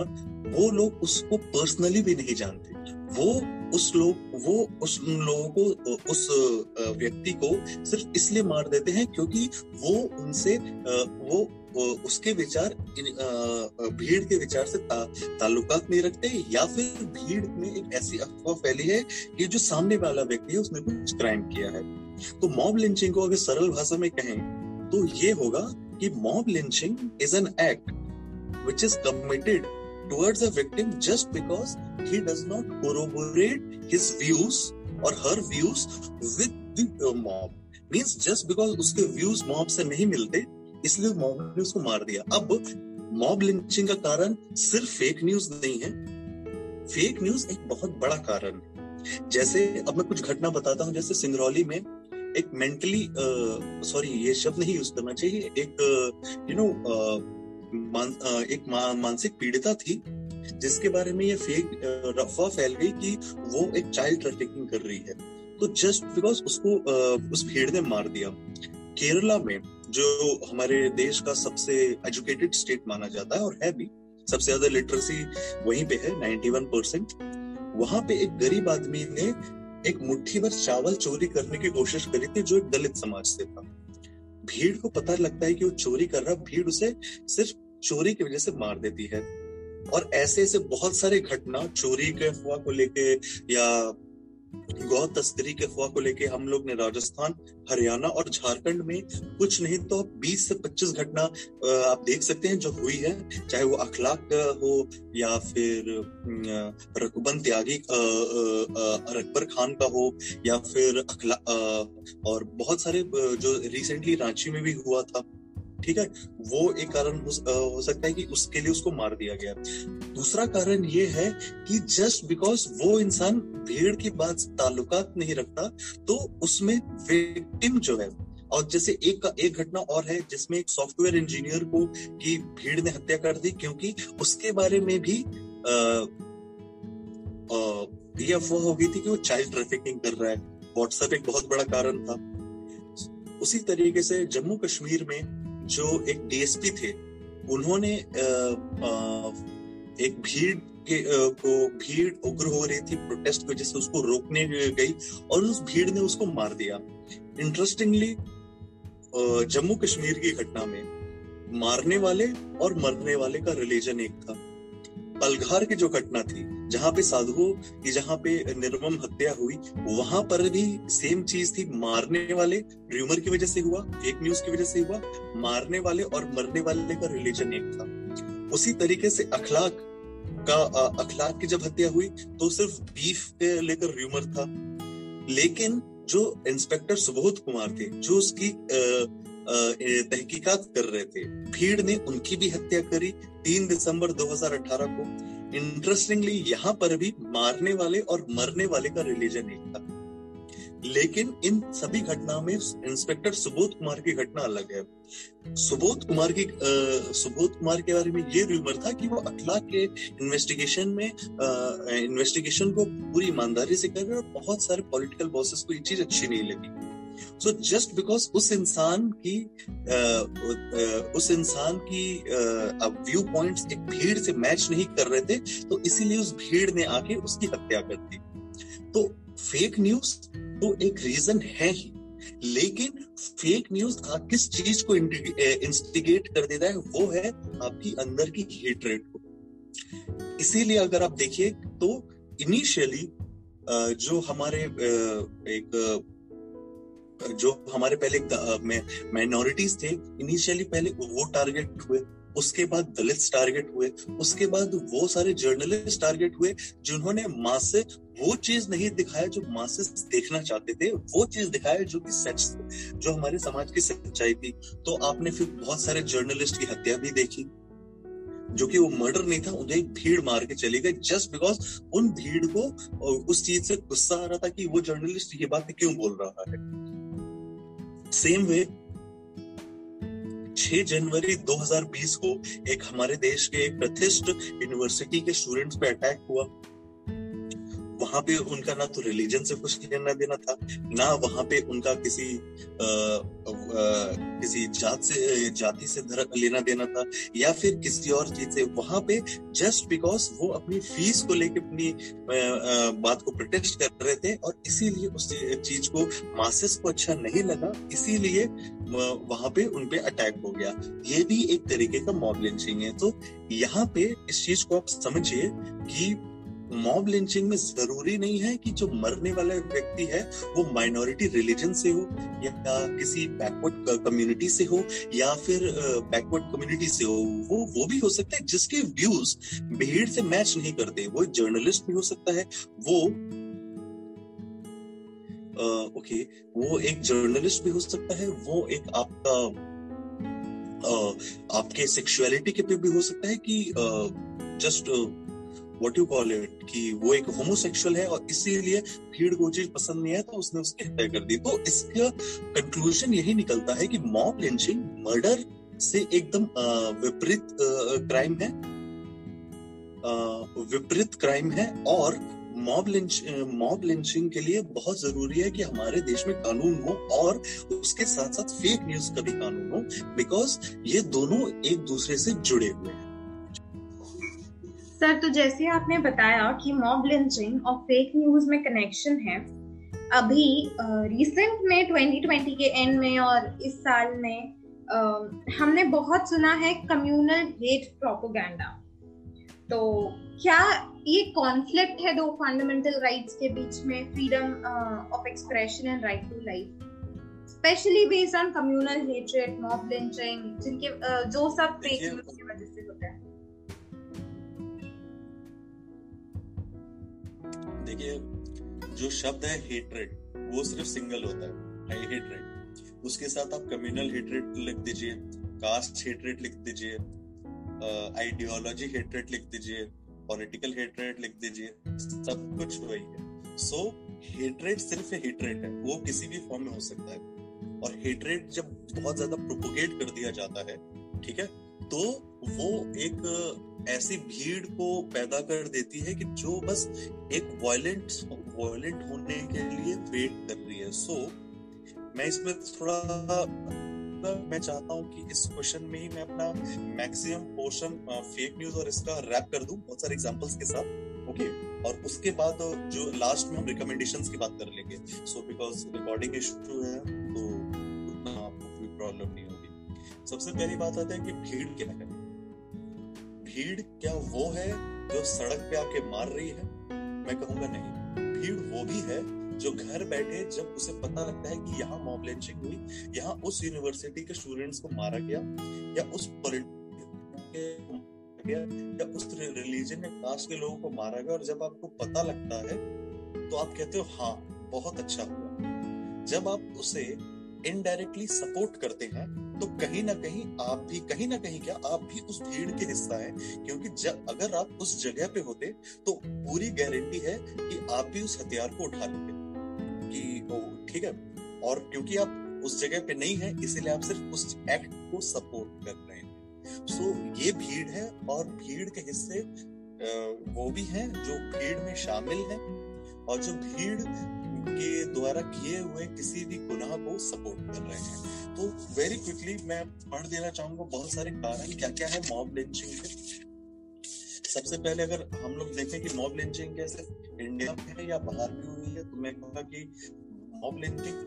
B: वो लोग उसको पर्सनली भी नहीं जानते। वो उस लोग, वो उस लोगों को उस व्यक्ति को सिर्फ़ इसलिए मार देते हैं क्योंकि वो उनसे वो उसके विचार भीड़ के विचार से ता, ताल्लुकात नहीं रखते या फिर भीड़ में एक ऐसी अफवाह फैली है कि जो सामने वाला व्यक्ति है उसने कुछ क्राइम किया है। तो मॉब लिंचिंग को अगर सरल भाषा में कहें तो ये होगा कि mob lynching is an act which is committed towards a victim just because he does not corroborate his views or her views with the mob. Means just उसके views mob से नहीं मिलते इसलिए मॉब ने उसको मार दिया। अब मॉब लिंचिंग का कारण सिर्फ़ फेक न्यूज़ नहीं है। फेक न्यूज़ एक बहुत बड़ा कारण है। जैसे अब मैं कुछ घटना बताता हूँ जैसे सिंगरौली में एक मेंटली सॉरी ये शब्द नहीं यूज़ करना चाहिए एक यू नो मान, एक मानसिक पीड़िता थी जिसके बारे में ये फेक अफवाह फैल गई कि वो एक चाइल्ड ट्रैफिकिंग कर रही है। तो जस्ट बिकॉज़ उसको आ, उस भीड़ ने मार दिया। केरला में जो हमारे देश का सबसे एजुकेटेड स्टेट माना जाता है और है भी, सबसे ज़्यादा लिटरेसी वहीं पे है 91 परसेंट वहाँ पे एक गरीब आदमी ने एक मुट्ठी भर चावल चोरी करने की कोशिश करी थी, जो एक दलित समाज से था। भीड़ को पता लगता है कि वो चोरी कर रहा, भीड़ उसे सिर्फ़ चोरी की वजह से मार देती है। और ऐसे ऐसे बहुत सारे घटना, चोरी के अफवाह को लेके या गौ तस्करी के अफवाह को लेके हम लोग ने राजस्थान, हरियाणा और झारखंड में कुछ नहीं तो 20 से 25 घटना आप देख सकते हैं जो हुई है, चाहे वो अखलाक हो या फिर रकुबन त्यागी अकबर खान का हो या फिर अखला और बहुत सारे जो रिसेंटली रांची में भी हुआ था। ठीक है? वो एक कारण हो, सकता है कि उसके लिए उसको मार दिया गया। दूसरा कारण ये है कि जस्ट बिकॉज़ वो इंसान भीड़ की बात ताल्लुकात नहीं रखता तो उसमें विक्टिम जो है और जैसे एक का एक घटना और है जिसमें एक सॉफ्टवेयर इंजीनियर को की भीड़ ने हत्या कर दी क्योंकि उसके बारे में भी ये अफवाह हो गई थी कि वो चाइल्ड ट्रैफिकिंग कर रहा है। व्हाट्सएप एक बहुत बड़ा कारण था। उसी तरीके से जम्मू कश्मीर में जो एक डीएसपी थे उन्होंने आ, आ, एक भीड़ के को भीड़ उग्र हो रही थी प्रोटेस्ट की वजह से उसको रोकने गई और उस भीड़ ने उसको मार दिया। इंटरेस्टिंगली जम्मू कश्मीर की घटना में मारने वाले और मरने वाले का रिलीजन एक था। पलघार की जो घटना थी जहाँ पे साधुओं की जहाँ पे निर्मम हत्या हुई, वहाँ पर भी सेम चीज़ थी, मारने वाले। र्यूमर की वजह से हुआ फेक न्यूज़ की वजह से हुआ, मारने वाले और मरने वाले का रिलीजन एक था। उसी तरीके से अखलाक का अखलाक की जब हत्या हुई तो सिर्फ़ बीफ के लेकर र्यूमर था। लेकिन जो इंस्पेक्टर सुबोध कुमार थे, जो उसकी तहकीकात कर रहे थे, भीड़ ने उनकी भी हत्या करी। तीन दिसंबर 2018 को इंटरेस्टिंगली यहाँ पर भी मारने वाले और मरने वाले का रिलीजन एक था। लेकिन इन सभी घटनाओं में इंस्पेक्टर सुबोध कुमार की घटना अलग है। सुबोध कुमार की सुबोध कुमार के बारे में ये रूमर था कि वो अखलाक के इन्वेस्टिगेशन में इन्वेस्टिगेशन को पूरी ईमानदारी से कर रहे और बहुत सारे पॉलिटिकल बॉसेस को ये चीज़ अच्छी नहीं लगी। सो जस्ट बिकॉज़ उस इंसान की उस इंसान की व्यू पॉइंट्स एक भीड़ से मैच नहीं कर रहे थे तो इसीलिए उस भीड़ ने आके उसकी हत्या कर दी। तो फेक न्यूज़ तो एक रीजन है ही, लेकिन फेक न्यूज़ किस चीज़ को इंस्टिगेट कर देता है, वो है आपकी अंदर की हेटरेट को। इसीलिए अगर आप देखिए तो इनिशियली जो हमारे एक जो हमारे पहले माइनॉरिटीज थे इनिशियली पहले वो टारगेट हुए, उसके बाद दलित टारगेट हुए, उसके बाद वो सारे जर्नलिस्ट टारगेट हुए, जिन्होंने मासे वो चीज़ नहीं दिखाया जो मासेस देखना चाहते थे, वो चीज़ दिखाया जो कि सच जो हमारे समाज की सच्चाई थी। तो आपने फिर बहुत सारे जर्नलिस्ट की हत्या भी देखी, जो कि वो मर्डर नहीं था, उन्हें एक भीड़ मार के चली गई जस्ट बिकॉज़ उन भीड़ को उस चीज़ से गुस्सा आ रहा था कि वो जर्नलिस्ट ये बात क्यों बोल रहा है। सेम वे 6 जनवरी 2020 को एक हमारे देश के एक प्रतिष्ठित यूनिवर्सिटी के स्टूडेंट्स पे अटैक हुआ। वहाँ पे उनका ना तो रिलीजन से कुछ लेना देना था ना वहाँ पे उनका किसी आ, आ, किसी जात से जाति से लेना देना था या फिर किसी और चीज़ से। वहाँ पे जस्ट बिकॉज़ वो अपनी फ़ीस को लेके अपनी आ, बात को प्रोटेस्ट कर रहे थे और इसीलिए उस चीज़ को मासेस को अच्छा नहीं लगा इसीलिए वहाँ पे उनपे अटैक हो गया। ये भी एक तरीके का मॉब लिंचिंग है। तो यहाँ पे इस चीज़ को आप समझिए कि मॉब लिंचिंग में ज़रूरी नहीं है कि जो मरने वाला व्यक्ति है, वो माइनॉरिटी रिलीजन से हो, या किसी बैकवर्ड कम्युनिटी से हो, या फिर बैकवर्ड कम्युनिटी से हो, वो वो भी हो सकता है, जिसके व्यूज़ भीड़ से मैच नहीं करते, वो जर्नलिस्ट भी हो सकता है, वो ओके वो एक जर्नलिस्ट भी हो सकता है, वो एक आपका आपके सेक्सुअलिटी के पे भी हो सकता है कि just what you call it कि वो एक होमोसेक्सुअल है और इसीलिए भीड़ को चीज़ पसंद नहीं है तो उसने उसकी हत्या कर दी। तो इसका कंक्लूजन यही निकलता है कि मॉब लिंचिंग मर्डर से एकदम विपरीत क्राइम है। विपरीत क्राइम है और मॉब लिंच मॉब लिंचिंग के लिए बहुत ज़रूरी है कि हमारे देश में कानून हो और उसके साथ साथ फेक न्यूज़ का भी कानून हो बिकॉज़ ये दोनों एक दूसरे से जुड़े हुए हैं।
A: सर तो जैसे आपने बताया कि मॉब लिंचिंग और फेक न्यूज़ में कनेक्शन है अभी रिसेंट में 2020 के एंड में और इस साल में uh, हमने बहुत सुना है कम्युनल हेट प्रोपोगंडा तो क्या ये कॉन्फ्लिक्ट है दो फंडामेंटल राइट्स के बीच में freedom of expression and right to life specially based on communal hatred mob lynching जिनके uh, जो सब फेक न्यूज़ की वजह से होता है।
B: देखिए, जो शब्द है हेट्रेड वो सिर्फ़ सिंगल होता है हेट्रेड उसके साथ आप कम्युनल हेट्रेड लिख दीजिए कास्ट हेट्रेड लिख दीजिए आइडियोलॉजी हेट्रेड लिख दीजिए पॉलिटिकल हेट्रेड लिख दीजिए, सब कुछ वही है. सो हेट्रेड सिर्फ़ हेट्रेड है, वो किसी भी फॉर्म में हो सकता है. और हेट्रेड जब बहुत ज़्यादा प्रोपोगेट कर दिया जाता है, ठीक है तो वो एक ऐसी भीड़ को पैदा कर देती है कि जो बस एक वायलेंट वायलेंट होने के लिए वेट कर रही है। सो so, मैं इसमें थोड़ा मैं चाहता हूँ कि इस क्वेश्चन में ही मैं अपना मैक्सिमम पोर्शन फेक न्यूज़ और इसका रैप कर दूँ बहुत सारे एग्जांपल्स के साथ ओके और उसके बाद जो लास्ट में हम रिकमेंडेशंस की बात कर लेंगे। सो बिकॉज़ रिकॉर्डिंग इशू है तो उतना आपको कोई प्रॉब्लम नहीं सबसे पहली बात आता है कि भीड़ क्या है? भीड़ क्या वो है जो सड़क पे आके मार रही है? मैं कहूँगा नहीं। भीड़ वो भी है जो घर बैठे जब उसे पता लगता है कि यहाँ मॉब लिंचिंग हुई, यहाँ उस यूनिवर्सिटी के स्टूडेंट्स को मारा गया, या उस गया या उस रिलीजन या कास्ट के लोगों को मारा गया, और जब आपको पता लगता है तो आप कहते हो हाँ बहुत अच्छा हुआ। जब आप उसे इनडायरेक्टली सपोर्ट करते हैं तो कहीं ना कहीं आप भी कहीं ना कहीं क्या आप भी उस भीड़ के हिस्सा हैं क्योंकि जब अगर आप उस जगह पे होते तो पूरी गारंटी है कि आप भी उस हथियार को उठा लेते कि ठीक है। और क्योंकि आप उस जगह पे नहीं है इसीलिए आप सिर्फ़ उस एक्ट को सपोर्ट कर रहे हैं। सो so, ये भीड़ है और भीड़ के हिस्से वो भी हैं जो भीड़ में शामिल हैं। और जो भीड़ के द्वारा किए हुए किसी भी गुनाह को सपोर्ट कर रहे हैं। तो वेरी क्विकली मैं पढ़ देना चाहूँगा बहुत सारे कारण क्या क्या है मॉब लिंचिंग के। सबसे पहले अगर हम लोग देखें कि मॉब लिंचिंग कैसे इंडिया में है या बाहर भी हुई है तो मैं कहूँगा कि मॉब लिंचिंग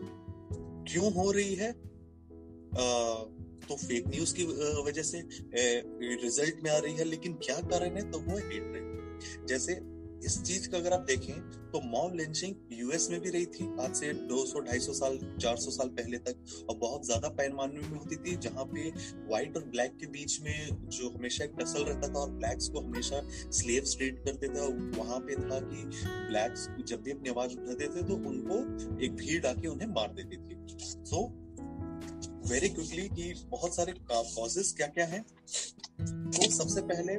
B: क्यों हो रही है? आ, तो फेक न्यूज़ की वजह से रिज़ल्ट में आ रही है लेकिन क्या कारण है? तो वो है हेटरेड जैसे इस चीज़ का अगर आप देखें तो मॉब लिंचिंग यूएस में भी रही थी, आज से 200 250 साल 400 साल पहले तक, और बहुत ज़्यादा पैमाने में होती थी, जहाँ पे व्हाइट और ब्लैक के बीच में जो हमेशा एक टसल रहता था, और ब्लैक्स को हमेशा स्लेव ट्रीट करते थे, और वहाँ पे था कि ब्लैक्स जब भी अपनी आवाज़ उठाते थे तो उनको एक भीड़ आके उन्हें मार देती थी। सो वेरी क्विकली कि बहुत सारे कॉजेस क्या क्या है? तो सबसे पहले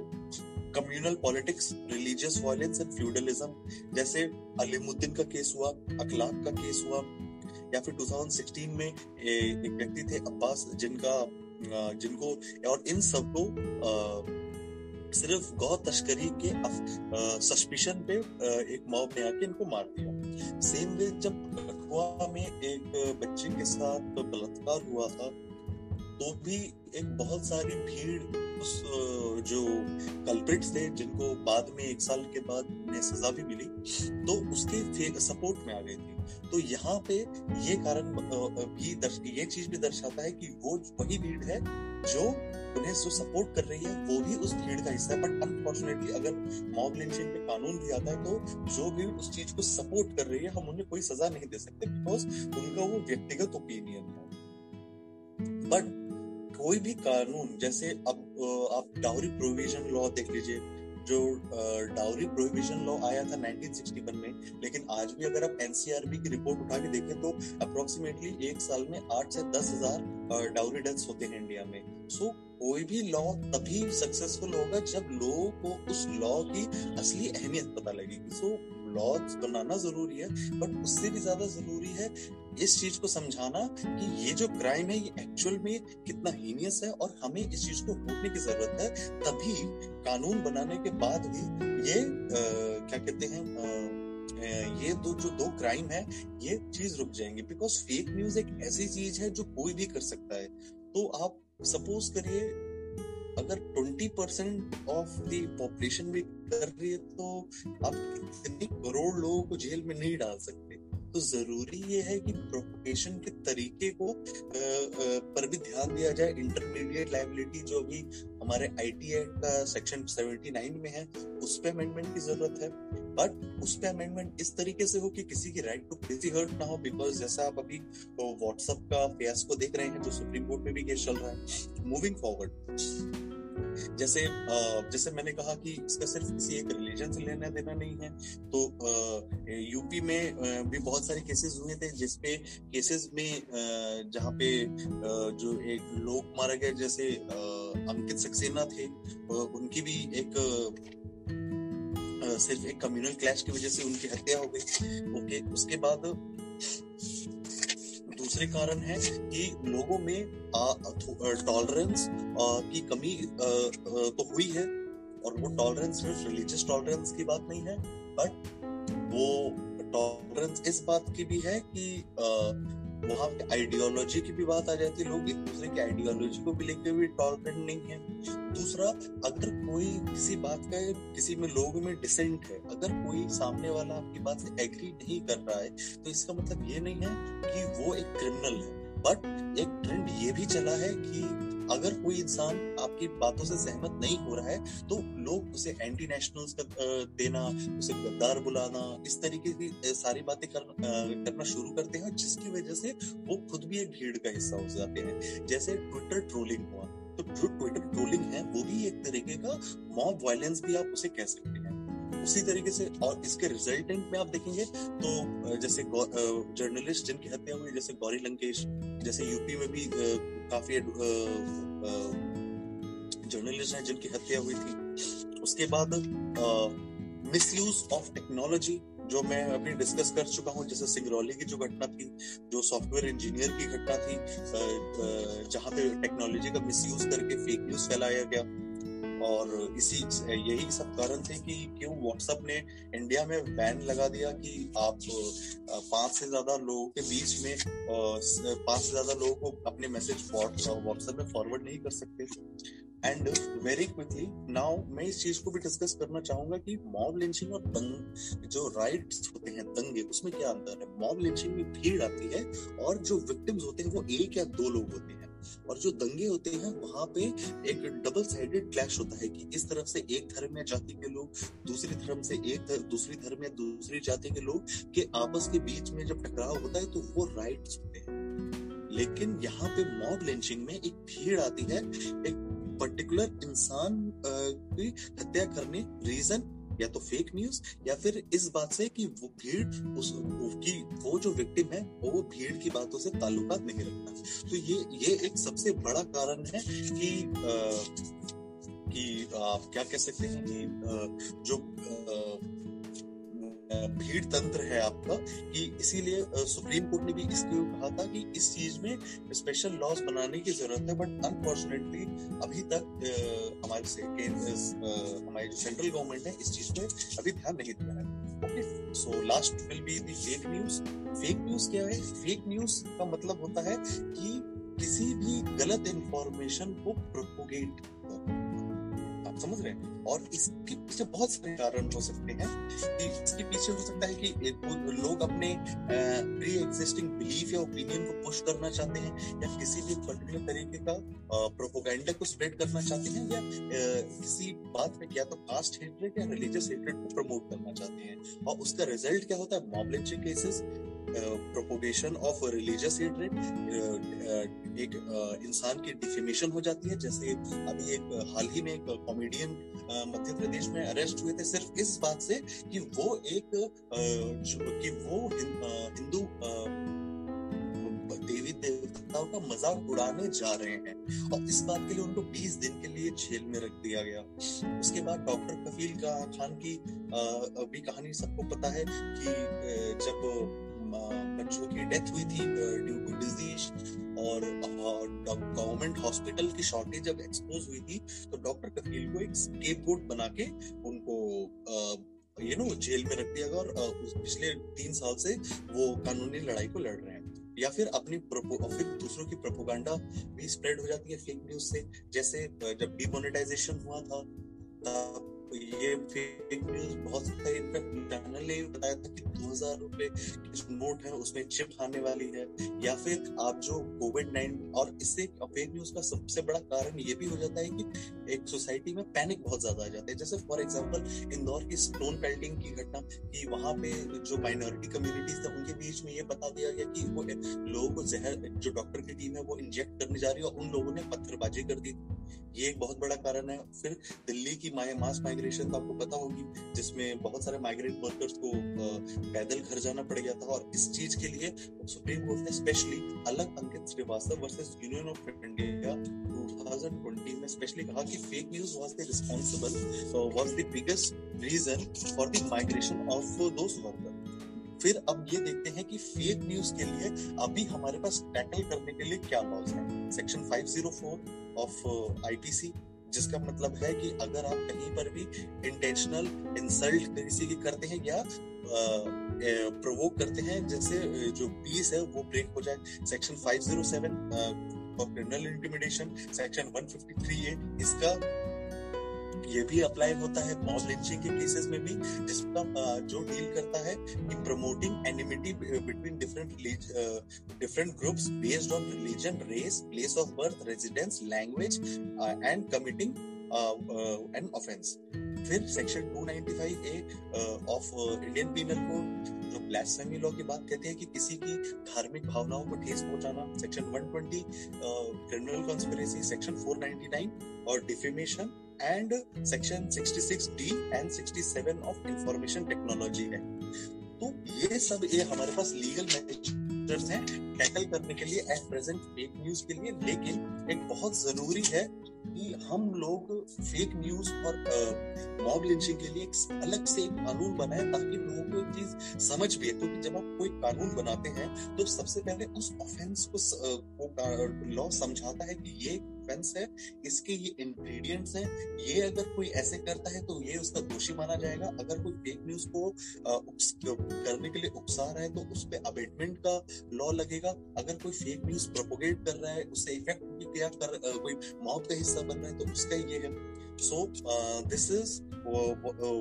B: communal politics religious violence and feudalism जैसे अलीमुद्दीन का केस हुआ, अखलाक का केस हुआ, या फिर 2016 में एक व्यक्ति थे अब्बास, जिनका जिनको, और इन सबको सिर्फ़ गौ तस्करी के सस्पिशन पे एक मॉब ने आके इनको मार दिया। सेम वे जब कठुआ में एक बच्चे के साथ बलात्कार हुआ था तो भी एक बहुत सारी भीड़ उस जो कल्प्रिट्स थे, जिनको बाद में एक साल के बाद उन्हें सजा भी मिली तो उसके सपोर्ट में आ गई थी। तो यहाँ पे ये कारण भी दर्श, ये चीज़ भी दर्शाता है कि वो वही भीड़ है, जो उन्हें जो सपोर्ट कर रही है, वो भी उस भीड़ का हिस्सा है। बट अनफॉर्चुनेटली अगर मॉब लिंचिंग पे कानून भी आता है तो जो भी उस चीज़ को सपोर्ट कर रही है, हम उन्हें कोई सजा नहीं दे सकते बिकॉज़ उनका वो व्यक्तिगत ओपिनियन है। बट कोई भी कानून जैसे अब आप डाउरी प्रोविज़न लॉ देख लीजिए जो डाउरी प्रोहिबिशन लॉ आया था 1961 में लेकिन आज भी अगर आप एनसीआरबी की रिपोर्ट उठा के देखें तो अप्रोक्सीमेटली एक साल में आठ से दस हज़ार डाउरी डेथ्स होते हैं इंडिया में। सो so, कोई भी लॉ तभी सक्सेसफुल होगा जब लोगों को उस लॉ की असली अहमियत पता लगेगी। सो so, लॉज बनाना ज़रूरी है बट उससे भी ज़्यादा ज़रूरी है इस चीज़ को समझाना कि ये जो क्राइम है ये एक्चुअल में कितना हीनियस है और हमें इस चीज़ को रोकने की ज़रूरत है तभी कानून बनाने के बाद भी ये आ, क्या कहते हैं ये दो जो दो क्राइम है ये चीज़ रुक जाएँगे। बिकॉज़ फेक न्यूज़ एक ऐसी चीज़ है जो कोई भी कर सकता है। तो आप सपोज़ करिए अगर 20 परसेंट ऑफ़ द पॉपुलेशन भी कर रही है तो आप इतनी करोड़ लोगों को जेल में नहीं डाल सकते। तो ज़रूरी ये है कि प्रोपोगेशन के तरीके को आ, आ, पर भी ध्यान दिया जाए। इंटरमीडिएट लाइबिलिटी जो भी हमारे आईटी एक्ट का सेक्शन 79 में है उस पे अमेंडमेंट की ज़रूरत है। बट उस पे अमेंडमेंट इस तरीके से हो कि किसी की राइट टू प्रिवेसी हर्ट ना हो बिकॉज़ जैसा आप अभी व्हाट्सएप का फेस को देख रहे हैं जो सुप्रीम कोर्ट में भी केस चल रहा है। मूविंग फॉरवर्ड जैसे जैसे मैंने कहा कि इसका सिर्फ़ किसी एक रिलीजन से लेना देना नहीं है तो यूपी में भी बहुत सारे केसेस हुए थे जिसपे केसेस में जहाँ पे जो एक लोग मारा गया जैसे अंकित सक्सेना थे उनकी भी एक सिर्फ़ एक कम्युनल क्लैश की वजह से उनकी हत्या हो गई, ओके, उसके बाद दूसरे कारण है कि लोगों में टॉलरेंस की कमी तो हुई है और वो टॉलरेंस सिर्फ़ रिलीजियस टॉलरेंस की बात नहीं है बट वो टॉलरेंस इस बात की भी है कि वहाँ पे आइडियोलॉजी की भी बात आ जाती है, लोग एक दूसरे की आइडियोलॉजी को भी लेके भी टॉलरेंट नहीं है। दूसरा, अगर कोई किसी बात का, किसी में लोग में डिसेंट है, अगर कोई सामने वाला आपकी बात से एग्री नहीं कर रहा है तो इसका मतलब ये नहीं है कि वो एक क्रिमिनल है। बट एक ट्रेंड ये भी चला है कि अगर कोई इंसान आपकी बातों से सहमत नहीं हो रहा है तो लोग उसे एंटी नेशनल्स का देना उसे गद्दार बुलाना इस तरीके की सारी बातें कर, करना शुरू करते हैं जिसकी वजह से वो खुद भी एक भीड़ का हिस्सा हो जाते हैं। जैसे ट्विटर ट्रोलिंग हुआ तो जो ट्विटर ट्रोलिंग है वो भी एक तरीके का मॉब वायलेंस भी आप उसे कह सकते हैं। उसी तरीके से और इसके रिजल्टेंट में आप देखेंगे तो जैसे जर्नलिस्ट जिनकी हत्या हुई जैसे गौरी लंकेश जैसे यूपी में भी काफ़ी जर्नलिस्ट हैं जिनकी हत्या हुई थी। उसके बाद मिस यूज़ ऑफ़ टेक्नोलॉजी जो मैं अभी डिस्कस कर चुका हूँ, जैसे सिंगरौली की जो घटना थी, जो सॉफ्टवेयर इंजीनियर की घटना थी जहाँ पे टेक्नोलॉजी का मिसयूज करके फेक न्यूज़ फैलाया गया। और इसी, यही सब कारण थे कि क्यों व्हाट्सएप ने इंडिया में बैन लगा दिया कि आप पाँच से ज़्यादा लोगों के बीच में पाँच से ज़्यादा लोगों को अपने मैसेज व्हाट्सएप में फॉरवर्ड नहीं कर सकते। एंड वेरी क्विकली नाउ मैं इस चीज़ को भी डिस्कस करना चाहूँगा कि मॉब लिंचिंग और दंग, जो राइट्स होते हैं, दंगे, उसमें क्या अंतर है? मॉब लिंचिंग में भीड़ आती है और जो विक्टिम्स होते हैं, वो एक या दो लोग होते हैं। और जो दंगे होते हैं, वहाँ पे एक डबल साइडेड क्लैश होता है कि इस तरफ़ से एक धर्म या जाति के लोग, दूसरी धर्म से एक, दूसरी धर्म या दूसरी जाति के लोग के आपस के बीच में जब टकराव होता है तो वो राइट होते हैं। लेकिन यहाँ पे मॉब लिंचिंग में एक भीड़ आती है, एक पर्टिकुलर इंसान की हत्या करने रीजन या तो फेक न्यूज़ या फिर इस बात से कि वो भीड़ उस की वो जो विक्टिम है वो भीड़ की बातों से ताल्लुकात नहीं रखता। तो ये ये एक सबसे बड़ा कारण है कि आ, कि आप क्या कह सकते हैं कि जो आ, भीड़ तंत्र है आपका कि इसीलिए सुप्रीम कोर्ट ने भी इसके कहा था कि इस चीज़ में स्पेशल लॉज बनाने की ज़रूरत है बट अनफॉर्चुनेटली अभी तक हमारे से हमारी जो सेंट्रल गवर्नमेंट है इस चीज़ पे अभी ध्यान नहीं दिया है। So last will be the fake news fake news क्या है? फेक न्यूज़ का मतलब होता है कि किसी भी गलत इंफॉर्मेशन को प्रोपोगेट समझ रहे हैं? और इसके पीछे बहुत सारे कारण हो सकते हैं। इसके पीछे हो सकता है कि लोग अपने प्री एग्जिस्टिंग बिलीफ या ओपिनियन को पुश करना चाहते हैं या किसी भी पर्टिकुलर तरीके का प्रोपोगेंडा को स्प्रेड करना चाहते हैं या किसी बात में क्या तो कास्ट हेट्रेड या रिलीजियस हेट्रेड को प्रमोट करना चाहते हैं। और उसका रिज़ल्ट क्या होता है? Mob lynching cases propagation of religious hatred एक uh, इंसान की डिफेमेशन हो जाती है। जैसे अभी एक हाल ही में एक कॉमेडियन uh, मध्य प्रदेश में अरेस्ट हुए थे सिर्फ़ इस बात से कि वो एक uh, कि वो हिंदू देवी देवताओं का मज़ाक उड़ाने जा रहे हैं। और इस बात के लिए उनको 20 दिन के लिए जेल में रख दिया गया। उसके बाद डॉक्टर कफील का खान की भी कहानी सबको पता है कि जब बच्चों की डेथ हुई थी ड्यू टू डिज़ीज़ और गवर्नमेंट हॉस्पिटल की शॉर्टेज जब एक्सपोज हुई थी तो डॉक्टर कफील को एक स्केप बना के उनको यू नो जेल में रख दिया गया और पिछले तीन साल से वो कानूनी लड़ाई को लड़ रहे हैं। या फिर अपनी फिर दूसरों की प्रोपोगंडा भी स्प्रेड हो जाती है फेक न्यूज़ से, जैसे जब डिमोनेटाइजेशन हुआ था, तब ये फेक न्यूज़ बहुत सारे चैनल ने बताया था कि दो हज़ार रुपए नोट है, उसमें चिप आने वाली है। या फिर आप जो कोविड नाइन और इससे फेक न्यूज़ का सबसे बड़ा कारण ये भी हो जाता है कि एक सोसाइटी में पैनिक बहुत ज़्यादा आ जाता है। जैसे फॉर एग्ज़ाम्पल इंदौर की स्टोन पेल्टिंग की घटना कि वहाँ पे जो माइनॉरिटी कम्युनिटीज थे, उनके बीच में ये बता दिया गया कि वो लोगों को जहर, जो डॉक्टर की टीम है, वो इंजेक्ट करने जा रही है और उन लोगों ने पत्थरबाजी कर दी। ये एक बहुत बड़ा कारण है। फिर दिल्ली की माया मास माइग्रेशन तो आपको पता होगी, जिसमें बहुत सारे माइग्रेंट वर्कर्स को पैदल घर जाना पड़ गया था और इस चीज़ के लिए सुप्रीम कोर्ट ने स्पेशली अलग Ankit Srivastava versus union of India 2020 में स्पेशली कहा कि fake news was the responsible was the biggest reason for the migration of those worker फिर अब ये देखते हैं कि फेक न्यूज़ के लिए अभी हमारे पास टैकल करने के लिए क्या लॉज है? सेक्शन 504 ऑफ़ आईपीसी जिसका मतलब है कि अगर आप कहीं पर भी इंटेंशनल इंसल्ट किसी की करते हैं या प्रोवोक करते हैं, जैसे जो पीस है, वो ब्रेक हो जाए। Section 507 of criminal intimidation section 153 A इसका ये भी अप्लाई होता है मॉब लिंचिंग के केसेस में भी, जिसका जो डील करता है कि promoting enmity between different different groups based on religion race place of birth residence language and committing an offence फिर section 295 A of Indian penal code जो ब्लास्फेमी लॉ की बात कहते हैं कि किसी की धार्मिक भावनाओं को ठेस पहुंचाना सेक्शन 120 क्रिमिनल कॉन्स्पिरेसी सेक्शन 499 और defamation and section 66D and 67 of information technology है। तो ये सब ये हमारे पास लीगल मेजर्स हैं टैकल करने के लिए एट प्रेजेंट फेक न्यूज़ के लिए, लेकिन एक बहुत ज़रूरी है कि हम लोग फेक न्यूज़ और मॉब लिंचिंग के लिए एक अलग से एक कानून बनाए ताकि लोगों को चीज़ समझ भी है क्योंकि जब आप कोई कानून बनाते हैं तो सबसे पहले उस ऑफेंस को लॉ समझाता है कि ये ऑफेंस है इसके ये इंग्रेडिएंट्स हैं ये अगर कोई ऐसे करता है तो ये उसका दोषी माना जाएगा। अगर कोई फेक न्यूज़ को करने के लिए उकसा रहा है तो उस पर अबेटमेंट का लॉ लगेगा। अगर कोई फेक न्यूज़ प्रोपोगेट कर रहा है उससे इफ़ेक्ट क्या कर कोई मौत का हिस्सा बन रहा है तो उसका ये है। Is uh,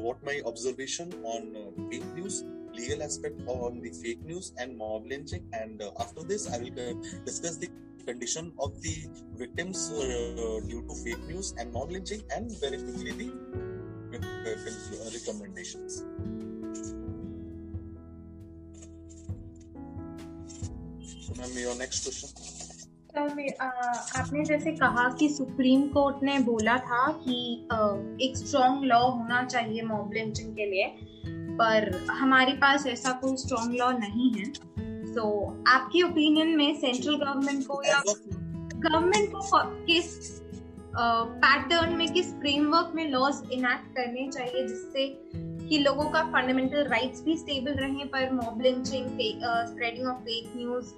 B: what my observation on uh, fake news legal aspect on the fake news and mob lynching and uh, after this i will uh, discuss the condition of the victims uh, due to fake news and mob lynching and very quickly the uh, recommendations. Next question.
A: आपने जैसे कहा कि supreme court ने बोला था कि एक strong law होना चाहिए मॉब लिंचिंग के लिए पर हमारे पास ऐसा कोई स्ट्रॉन्ग लॉ नहीं है। तो so, आपकी ओपिनियन में सेंट्रल गवर्नमेंट को या गवर्नमेंट को किस पैटर्न में किस फ्रेमवर्क में लॉज इनैक्ट करने चाहिए जिससे कि लोगों का फंडामेंटल राइट्स भी स्टेबल रहे पर mob lynching spreading of fake news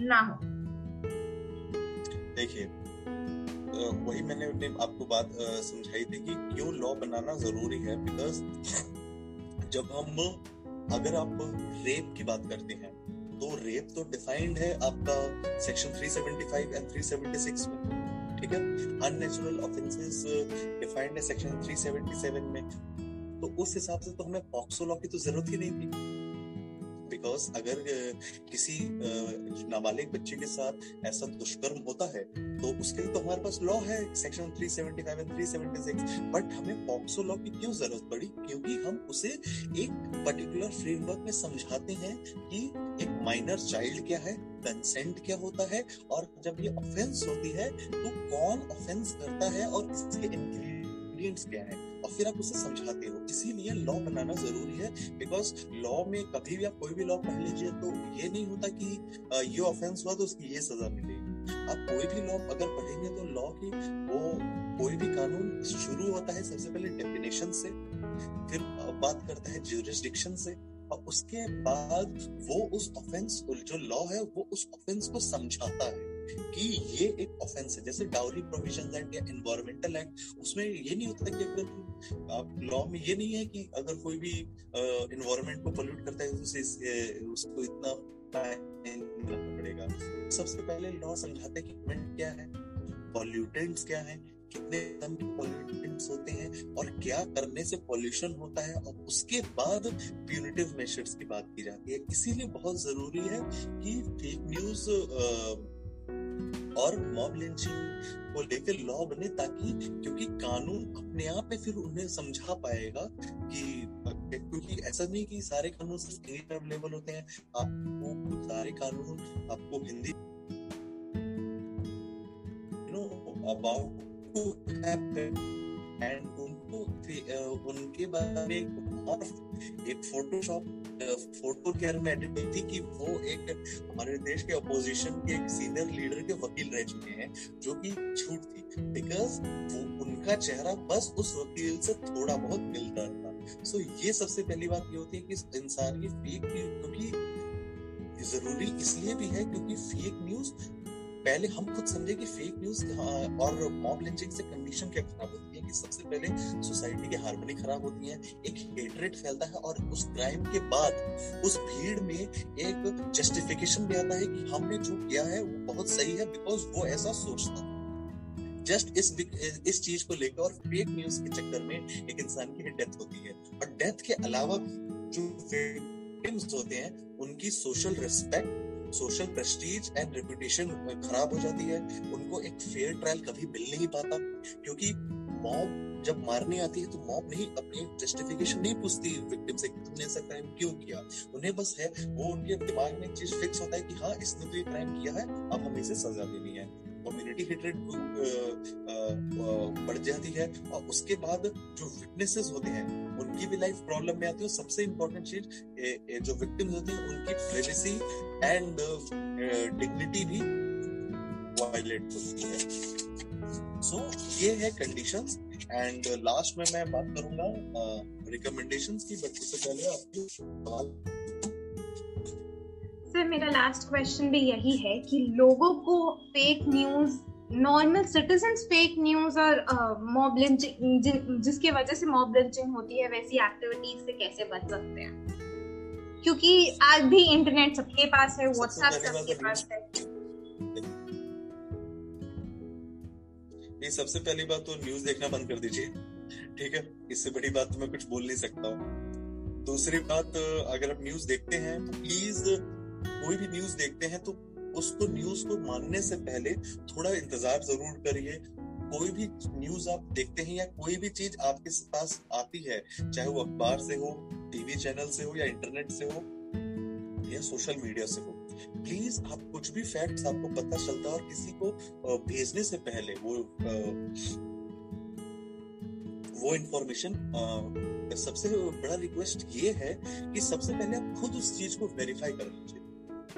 A: ना हो?
B: देखिए वही मैंने आपको बात समझाई थी कि क्यों लॉ बनाना ज़रूरी है? बिकॉज़ जब हम, अगर आप रेप की बात करते हैं तो रेप तो डिफाइंड है आपका सेक्शन 375 एंड 376 में, ठीक है? अननेचुरल ऑफेंसेस डिफाइंड है सेक्शन 377 में। तो उस हिसाब से तो हमें पॉक्सो लॉ की तो ज़रूरत ही नहीं थी। बिकॉज़ अगर किसी नाबालिग बच्चे के साथ ऐसा दुष्कर्म होता है तो उसके लिए तो हमारे पास लॉ है सेक्शन 375 एंड 376 बट हमें पॉक्सो लॉ की क्यों ज़रूरत पड़ी? क्योंकि हम उसे एक पर्टिकुलर फ्रेमवर्क में समझाते हैं कि एक माइनर चाइल्ड क्या है कंसेंट क्या होता है, और जब ये ऑफेंस होती है तो कौन ऑफेंस करता है और इसके इंग्रेडिएंट्स क्या है? और फिर आप उसे समझाते हो। इसीलिए लॉ बनाना ज़रूरी है बिकॉज़ लॉ में कभी भी आप कोई भी लॉ पढ़ लीजिए तो ये नहीं होता कि ये ऑफेंस हुआ तो उसकी ये सजा मिलेगी। आप कोई भी लॉ अगर पढ़ेंगे तो लॉ की वो कोई भी कानून शुरू होता है सबसे पहले डेफिनेशन से, फिर बात करता है ज्यूरिस्डिक्शन से, और उसके बाद वो उस ऑफेंस जो लॉ है वो उस ऑफेंस को समझाता है। कि ये एक ऑफेंस है। जैसे डाउरी प्रोविज़न एक्ट या इन्वायरमेंटल एक्ट उसमें ये नहीं होता कि अगर आप लॉ में ये नहीं है कि अगर कोई भी इन्वायरमेंट को पोल्यूट करता है, उसे उसको इतना पड़ेगा। सबसे पहले लॉ समझाते कि क्या है पॉल्यूटेंट्स क्या है, कितने पॉल्यूटेंट्स होते हैं और क्या करने से पॉल्यूशन होता है और उसके बाद प्यूनिटिव मेजर्स की बात की जाती है। इसीलिए बहुत ज़रूरी है कि फेक न्यूज़ और मॉब लिंचिंग को लेकर लॉ बने ताकि, क्योंकि कानून अपने आप में फिर उन्हें समझा पाएगा कि, क्योंकि ऐसा नहीं कि सारे कानून सिर्फ़ इंग्लिश में अवेलेबल होते हैं। आपको सारे कानून, आपको Hindi know about to and उनको उनके बारे में और एक फोटोशॉप फ़ोटो केयर में एडिट थी कि वो एक हमारे देश के अपोजिशन के एक सीनियर लीडर के वकील रह चुके हैं जो कि झूठ थी। बिकॉज़ वो उनका चेहरा बस उस वकील से थोड़ा बहुत मिलता था। सो so, ये सबसे पहली बात ये होती है कि इंसान की फेक न्यूज़ क्योंकि ज़रूरी इसलिए भी है क्योंकि फेक न्यूज़ पहले हम खुद समझे कि फेक न्यूज़ और मॉब लिंचिंग से कंडीशन क्या खराब होती है कि सबसे पहले सोसाइटी की हारमोनी खराब होती है, एक हेटरेट फैलता है और उस क्राइम के बाद, उस भीड़ में एक जस्टिफिकेशन भी आता है कि हमने जो किया है वो बहुत सही है बिकॉज़ वो ऐसा सोचता जस्ट इस इस चीज़ को लेकर और फेक न्यूज़ के चक्कर में एक इंसान की डेथ होती है। और डेथ के अलावा जो विक्टिम्स होते हैं, उनकी social respect social prestige and reputation खराब हो जाती है। उनको एक फेयर ट्रायल कभी मिल नहीं पाता, क्योंकि मॉब जब मारने आती है तो मॉब नहीं अपनी जस्टिफिकेशन नहीं पूछती विक्टिम से कि तुमने ऐसा क्राइम क्यों किया? उन्हें बस है, वो उनके दिमाग में चीज़ फिक्स होता है कि हाँ इसने तो ये क्राइम किया है, अब हमें इसे सजा देनी है। कम्युनिटी हेट्रेड बढ़ जाती है और उसके बाद जो विटनेसेस होते हैं, उनकी भी लाइफ प्रॉब्लम में आती है सबसे इम्पोर्टेंट चीज़ जो विक्टिम्स होते हैं, उनकी प्राइवेसी एंड डिग्निटी भी वायलेट होती है। सो so, ये है कंडीशंस एंड लास्ट में मैं बात करूँगा रिकमेंडेशंस की बट उससे पहले आपके सवाल
A: सर मेरा लास्ट क्वेश्चन भी यही है कि लोगों को fake news normal citizen fake news और मॉब लिंचिंग जिसकी वजह से मॉब लिंचिंग होती है वैसी एक्टिविटीज़ से कैसे बच सकते हैं? क्योंकि आज भी इंटरनेट सबके पास है व्हाट्सएप सबके पास है।
B: ये सबसे पहली बात तो न्यूज़ देखना बंद कर दीजिए, ठीक है? इससे बड़ी बात तो मैं कुछ बोल नहीं सकता हूँ। दूसरी बात, अगर आप न्यूज़ देखते हैं तो प्लीज़ कोई भी न्यूज़ देखते हैं तो उसको न्यूज़ को मानने से पहले थोड़ा इंतज़ार ज़रूर करिए। कोई भी न्यूज़ आप देखते हैं या कोई भी चीज़ आपके पास आती है, चाहे वो अखबार से हो टीवी चैनल से हो या इंटरनेट से हो, या सोशल मीडिया से हो प्लीज़ आप कुछ भी फैक्ट्स आपको पता चलता है और किसी को भेजने से पहले वो वो इंफॉर्मेशन सबसे बड़ा रिक्वेस्ट ये है कि सबसे पहले आप खुद उस चीज़ को वेरीफाई कर लीजिए।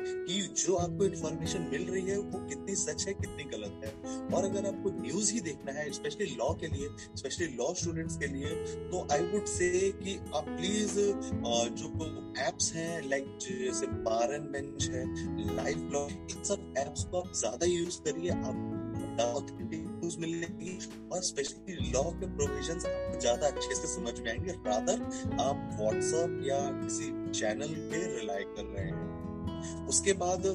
B: कि जो आपको इन्फॉर्मेशन मिल रही है, वो कितनी सच है, कितनी गलत है। और अगर आपको न्यूज़ ही देखना है स्पेशली लॉ के लिए स्पेशली लॉ स्टूडेंट्स के लिए तो आई वुड से कि आप प्लीज़ जो एप्स हैं लाइक जैसे बार एंड बेंच है लाइव लॉ इन सब एप्स को आप ज़्यादा यूज़ करिए आप मिलेगी और स्पेशली लॉ के प्रोविजंस आपको ज़्यादा अच्छे से समझ में आएँगे। रादर आप व्हाट्सएप या किसी चैनल पे रिलाई कर रहे हैं। उसके बाद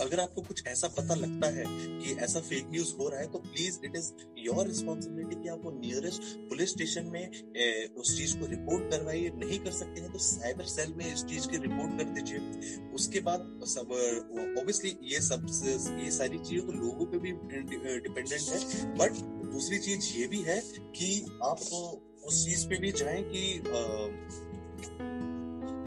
B: अगर आपको कुछ ऐसा पता लगता है कि ऐसा फेक न्यूज़ हो रहा है तो please it is your responsibility कि आप वो नियरेस्ट पुलिस स्टेशन में ए, उस चीज़ को रिपोर्ट करवाइए। नहीं कर सकते हैं तो साइबर सेल में इस चीज़ की रिपोर्ट कर दीजिए। उसके बाद सब ऑब्वियसली ये सब ये सारी चीज़ें तो लोगों पे भी डिपेंडेंट है। बट दूसरी चीज़ ये भी है कि आप उस चीज़ पे भी जाए कि आ,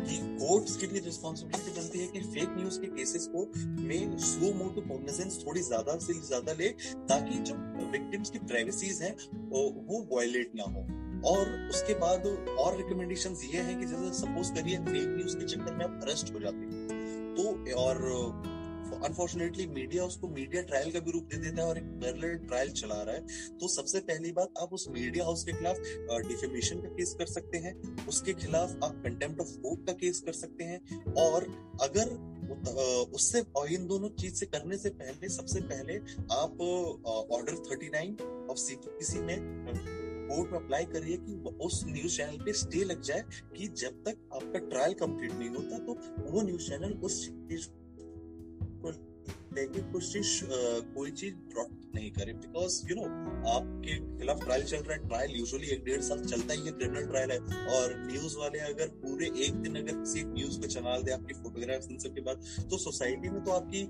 B: कि कोर्ट्स रिस्पॉन्सिबिलिटी बनती है कि फेक न्यूज़ के केसेस को में स्लो कॉग्निजेंस थोड़ी ज़्यादा से ज़्यादा ले, ताकि जो विक्टिम्स की प्राइवेसीज हैं, वो वायलेट ना हो। और उसके बाद और रिकमेंडेशंस ये है कि जैसे सपोज़ करिए फेक न्यूज़ के चक्कर में आप अरेस्ट हो जाते हैं। तो और अनफॉर्चुनेटली मीडिया उसको मीडिया ट्रायल का भी रूप दे देता है और एक पैरेलल ट्रायल चला रहा है। तो सबसे पहली बात, आप उस मीडिया हाउस के खिलाफ डिफेमेशन का केस कर सकते हैं। उसके खिलाफ आप कंटेम्प्ट ऑफ़ कोर्ट का केस कर सकते हैं। और अगर उससे, और इन दोनों चीज़ से करने से पहले, सबसे पहले आप order thirty nine of CPC में कोर्ट में अप्लाई करिए कि उस न्यूज़ चैनल पे स्टे लग जाए कि जब तक आपका ट्रायल कंप्लीट नहीं होता तो वो न्यूज़ चैनल उस चीज़ कि कुछ चीज़ कोई चीज़ ब्रॉड नहीं करे। बिकॉज़ यू नो आपके खिलाफ ट्रायल चल रहा है। ट्रायल यूजुअली एक डेढ़ साल चलता ही है क्रिमिनल ट्रायल है। और न्यूज़ वाले अगर पूरे एक दिन अगर किसी न्यूज़ को चलाल दे, आपकी फोटोग्राफ इन सब के बाद तो सोसाइटी में तो आपकी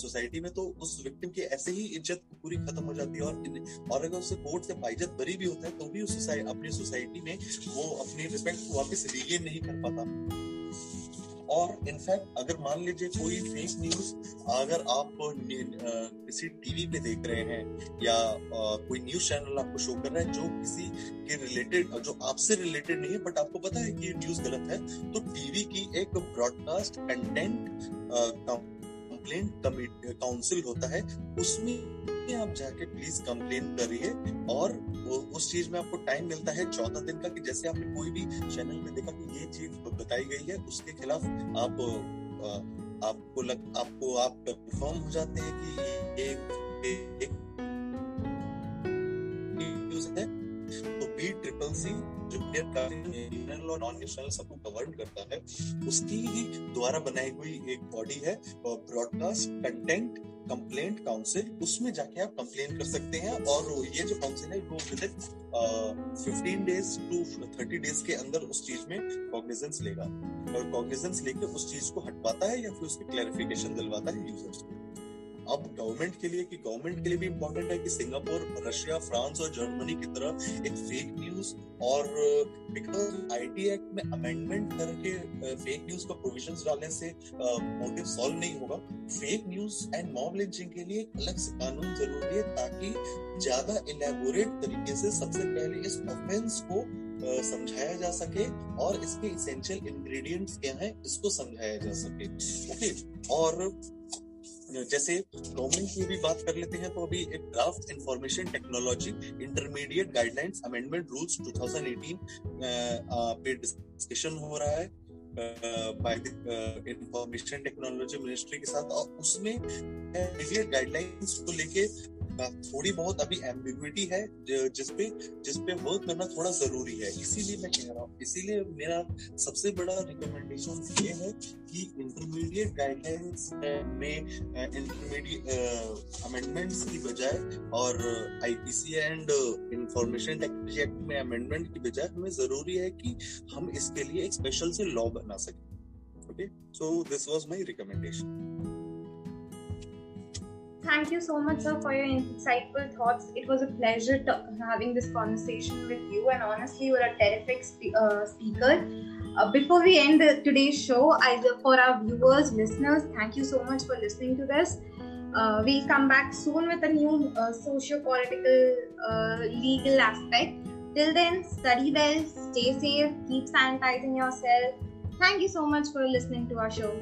B: सोसाइटी में तो उस विक्टिम की ऐसे ही इज़्ज़त पूरी खत्म हो जाती है। और और अगर उसे कोर्ट से बाइज्जत बरी भी होता है तो भी उस अपनी सोसाइटी में वो अपनी रिस्पेक्ट को वापस रिगेन नहीं कर पाता। और इनफैक्ट अगर मान लीजिए कोई फेक न्यूज़ अगर आप किसी टीवी पे देख रहे हैं या कोई न्यूज़ चैनल आपको शो कर रहा है जो किसी के रिलेटेड जो आपसे रिलेटेड नहीं है बट आपको पता है कि ये न्यूज़ गलत है तो टीवी की एक ब्रॉडकास्ट कंटेंट कंप्लेंट काउंसिल होता है उसमें आप जाके प्लीज़ कंप्लेन करिए और उस चीज़ में आपको टाइम मिलता है चौदह दिन का कि जैसे आपने कोई भी चैनल में देखा कि ये चीज़ बताई गई है उसके खिलाफ आप आपको लग आपको आप कंफर्म हो जाते हैं कि ये एक, एक न्यूज़ है तो बी ट्रिपल सी जो और नॉन नेशनल सबको करता है। उसकी ही द्वारा बनाई हुई एक बॉडी है ब्रॉडकास्ट कंटेंट कंप्लेंट काउंसिल उसमें जाके आप कंप्लेन कर सकते हैं। और ये जो काउंसिल है, वो within fifteen days to thirty days के अंदर उस चीज़ में कॉग्निजेंस लेगा। और कॉग्निजेंस लेके उस चीज़ को हटवाता है या फिर उसकी क्लैरिफिकेशन दिलवाता है यूज़र्स को। अब गवर्नमेंट के लिए कि गवर्नमेंट के लिए भी इम्पोर्टेंट है कि सिंगापुर, रशिया, फ्रांस और जर्मनी की तरह एक फेक न्यूज़ और बिकॉज़ आईटी एक्ट में अमेंडमेंट करके फेक न्यूज़ का प्रोविजंस डालने से मोटिव सॉल्व नहीं होगा। Fake news and mob lynching के लिए एक अलग से कानून ज़रूरी है ताकि ज़्यादा इलेबोरेट तरीके से सबसे पहले इस ऑफेंस को समझाया जा सके और इसके इसेंशियल इंग्रेडिएंट्स क्या हैं, इसको समझाया जा सके। ओके और जैसे गवर्नमेंट की भी बात कर लेते हैं तो अभी एक draft information technology intermediate guidelines amendment rules 2018 पे डिस्कशन हो रहा है बाय इंफॉर्मेशन टेक्नोलॉजी मिनिस्ट्री के साथ, और उसमें गाइडलाइंस को लेके थोड़ी बहुत अभी एम्बिग्विटी है जिसपे जिसपे वर्क करना थोड़ा ज़रूरी है। इसीलिए मैं कह रहा हूँ, इसीलिए मेरा सबसे बड़ा रिकमेंडेशन ये है कि इंटरमीडिएट गाइडलाइंस में इंटरमीडिएट अमेंडमेंट्स की बजाय और IPC and information technology act में अमेंडमेंट की बजाय हमें ज़रूरी है कि हम इसके लिए एक स्पेशल से लॉ बना सकें। Okay so this was my recommendation
A: thank you so much, sir, for your insightful thoughts. It was a pleasure having this conversation with you, and honestly, you're a terrific spe- uh, speaker. Uh, before we end the, today's show, I, for our viewers, listeners, thank you so much for listening to this. Uh, we'll come back soon with a new uh, socio-political uh, legal aspect. Till then, study well, stay safe, keep sanitizing yourself. Thank you so much for listening to our show.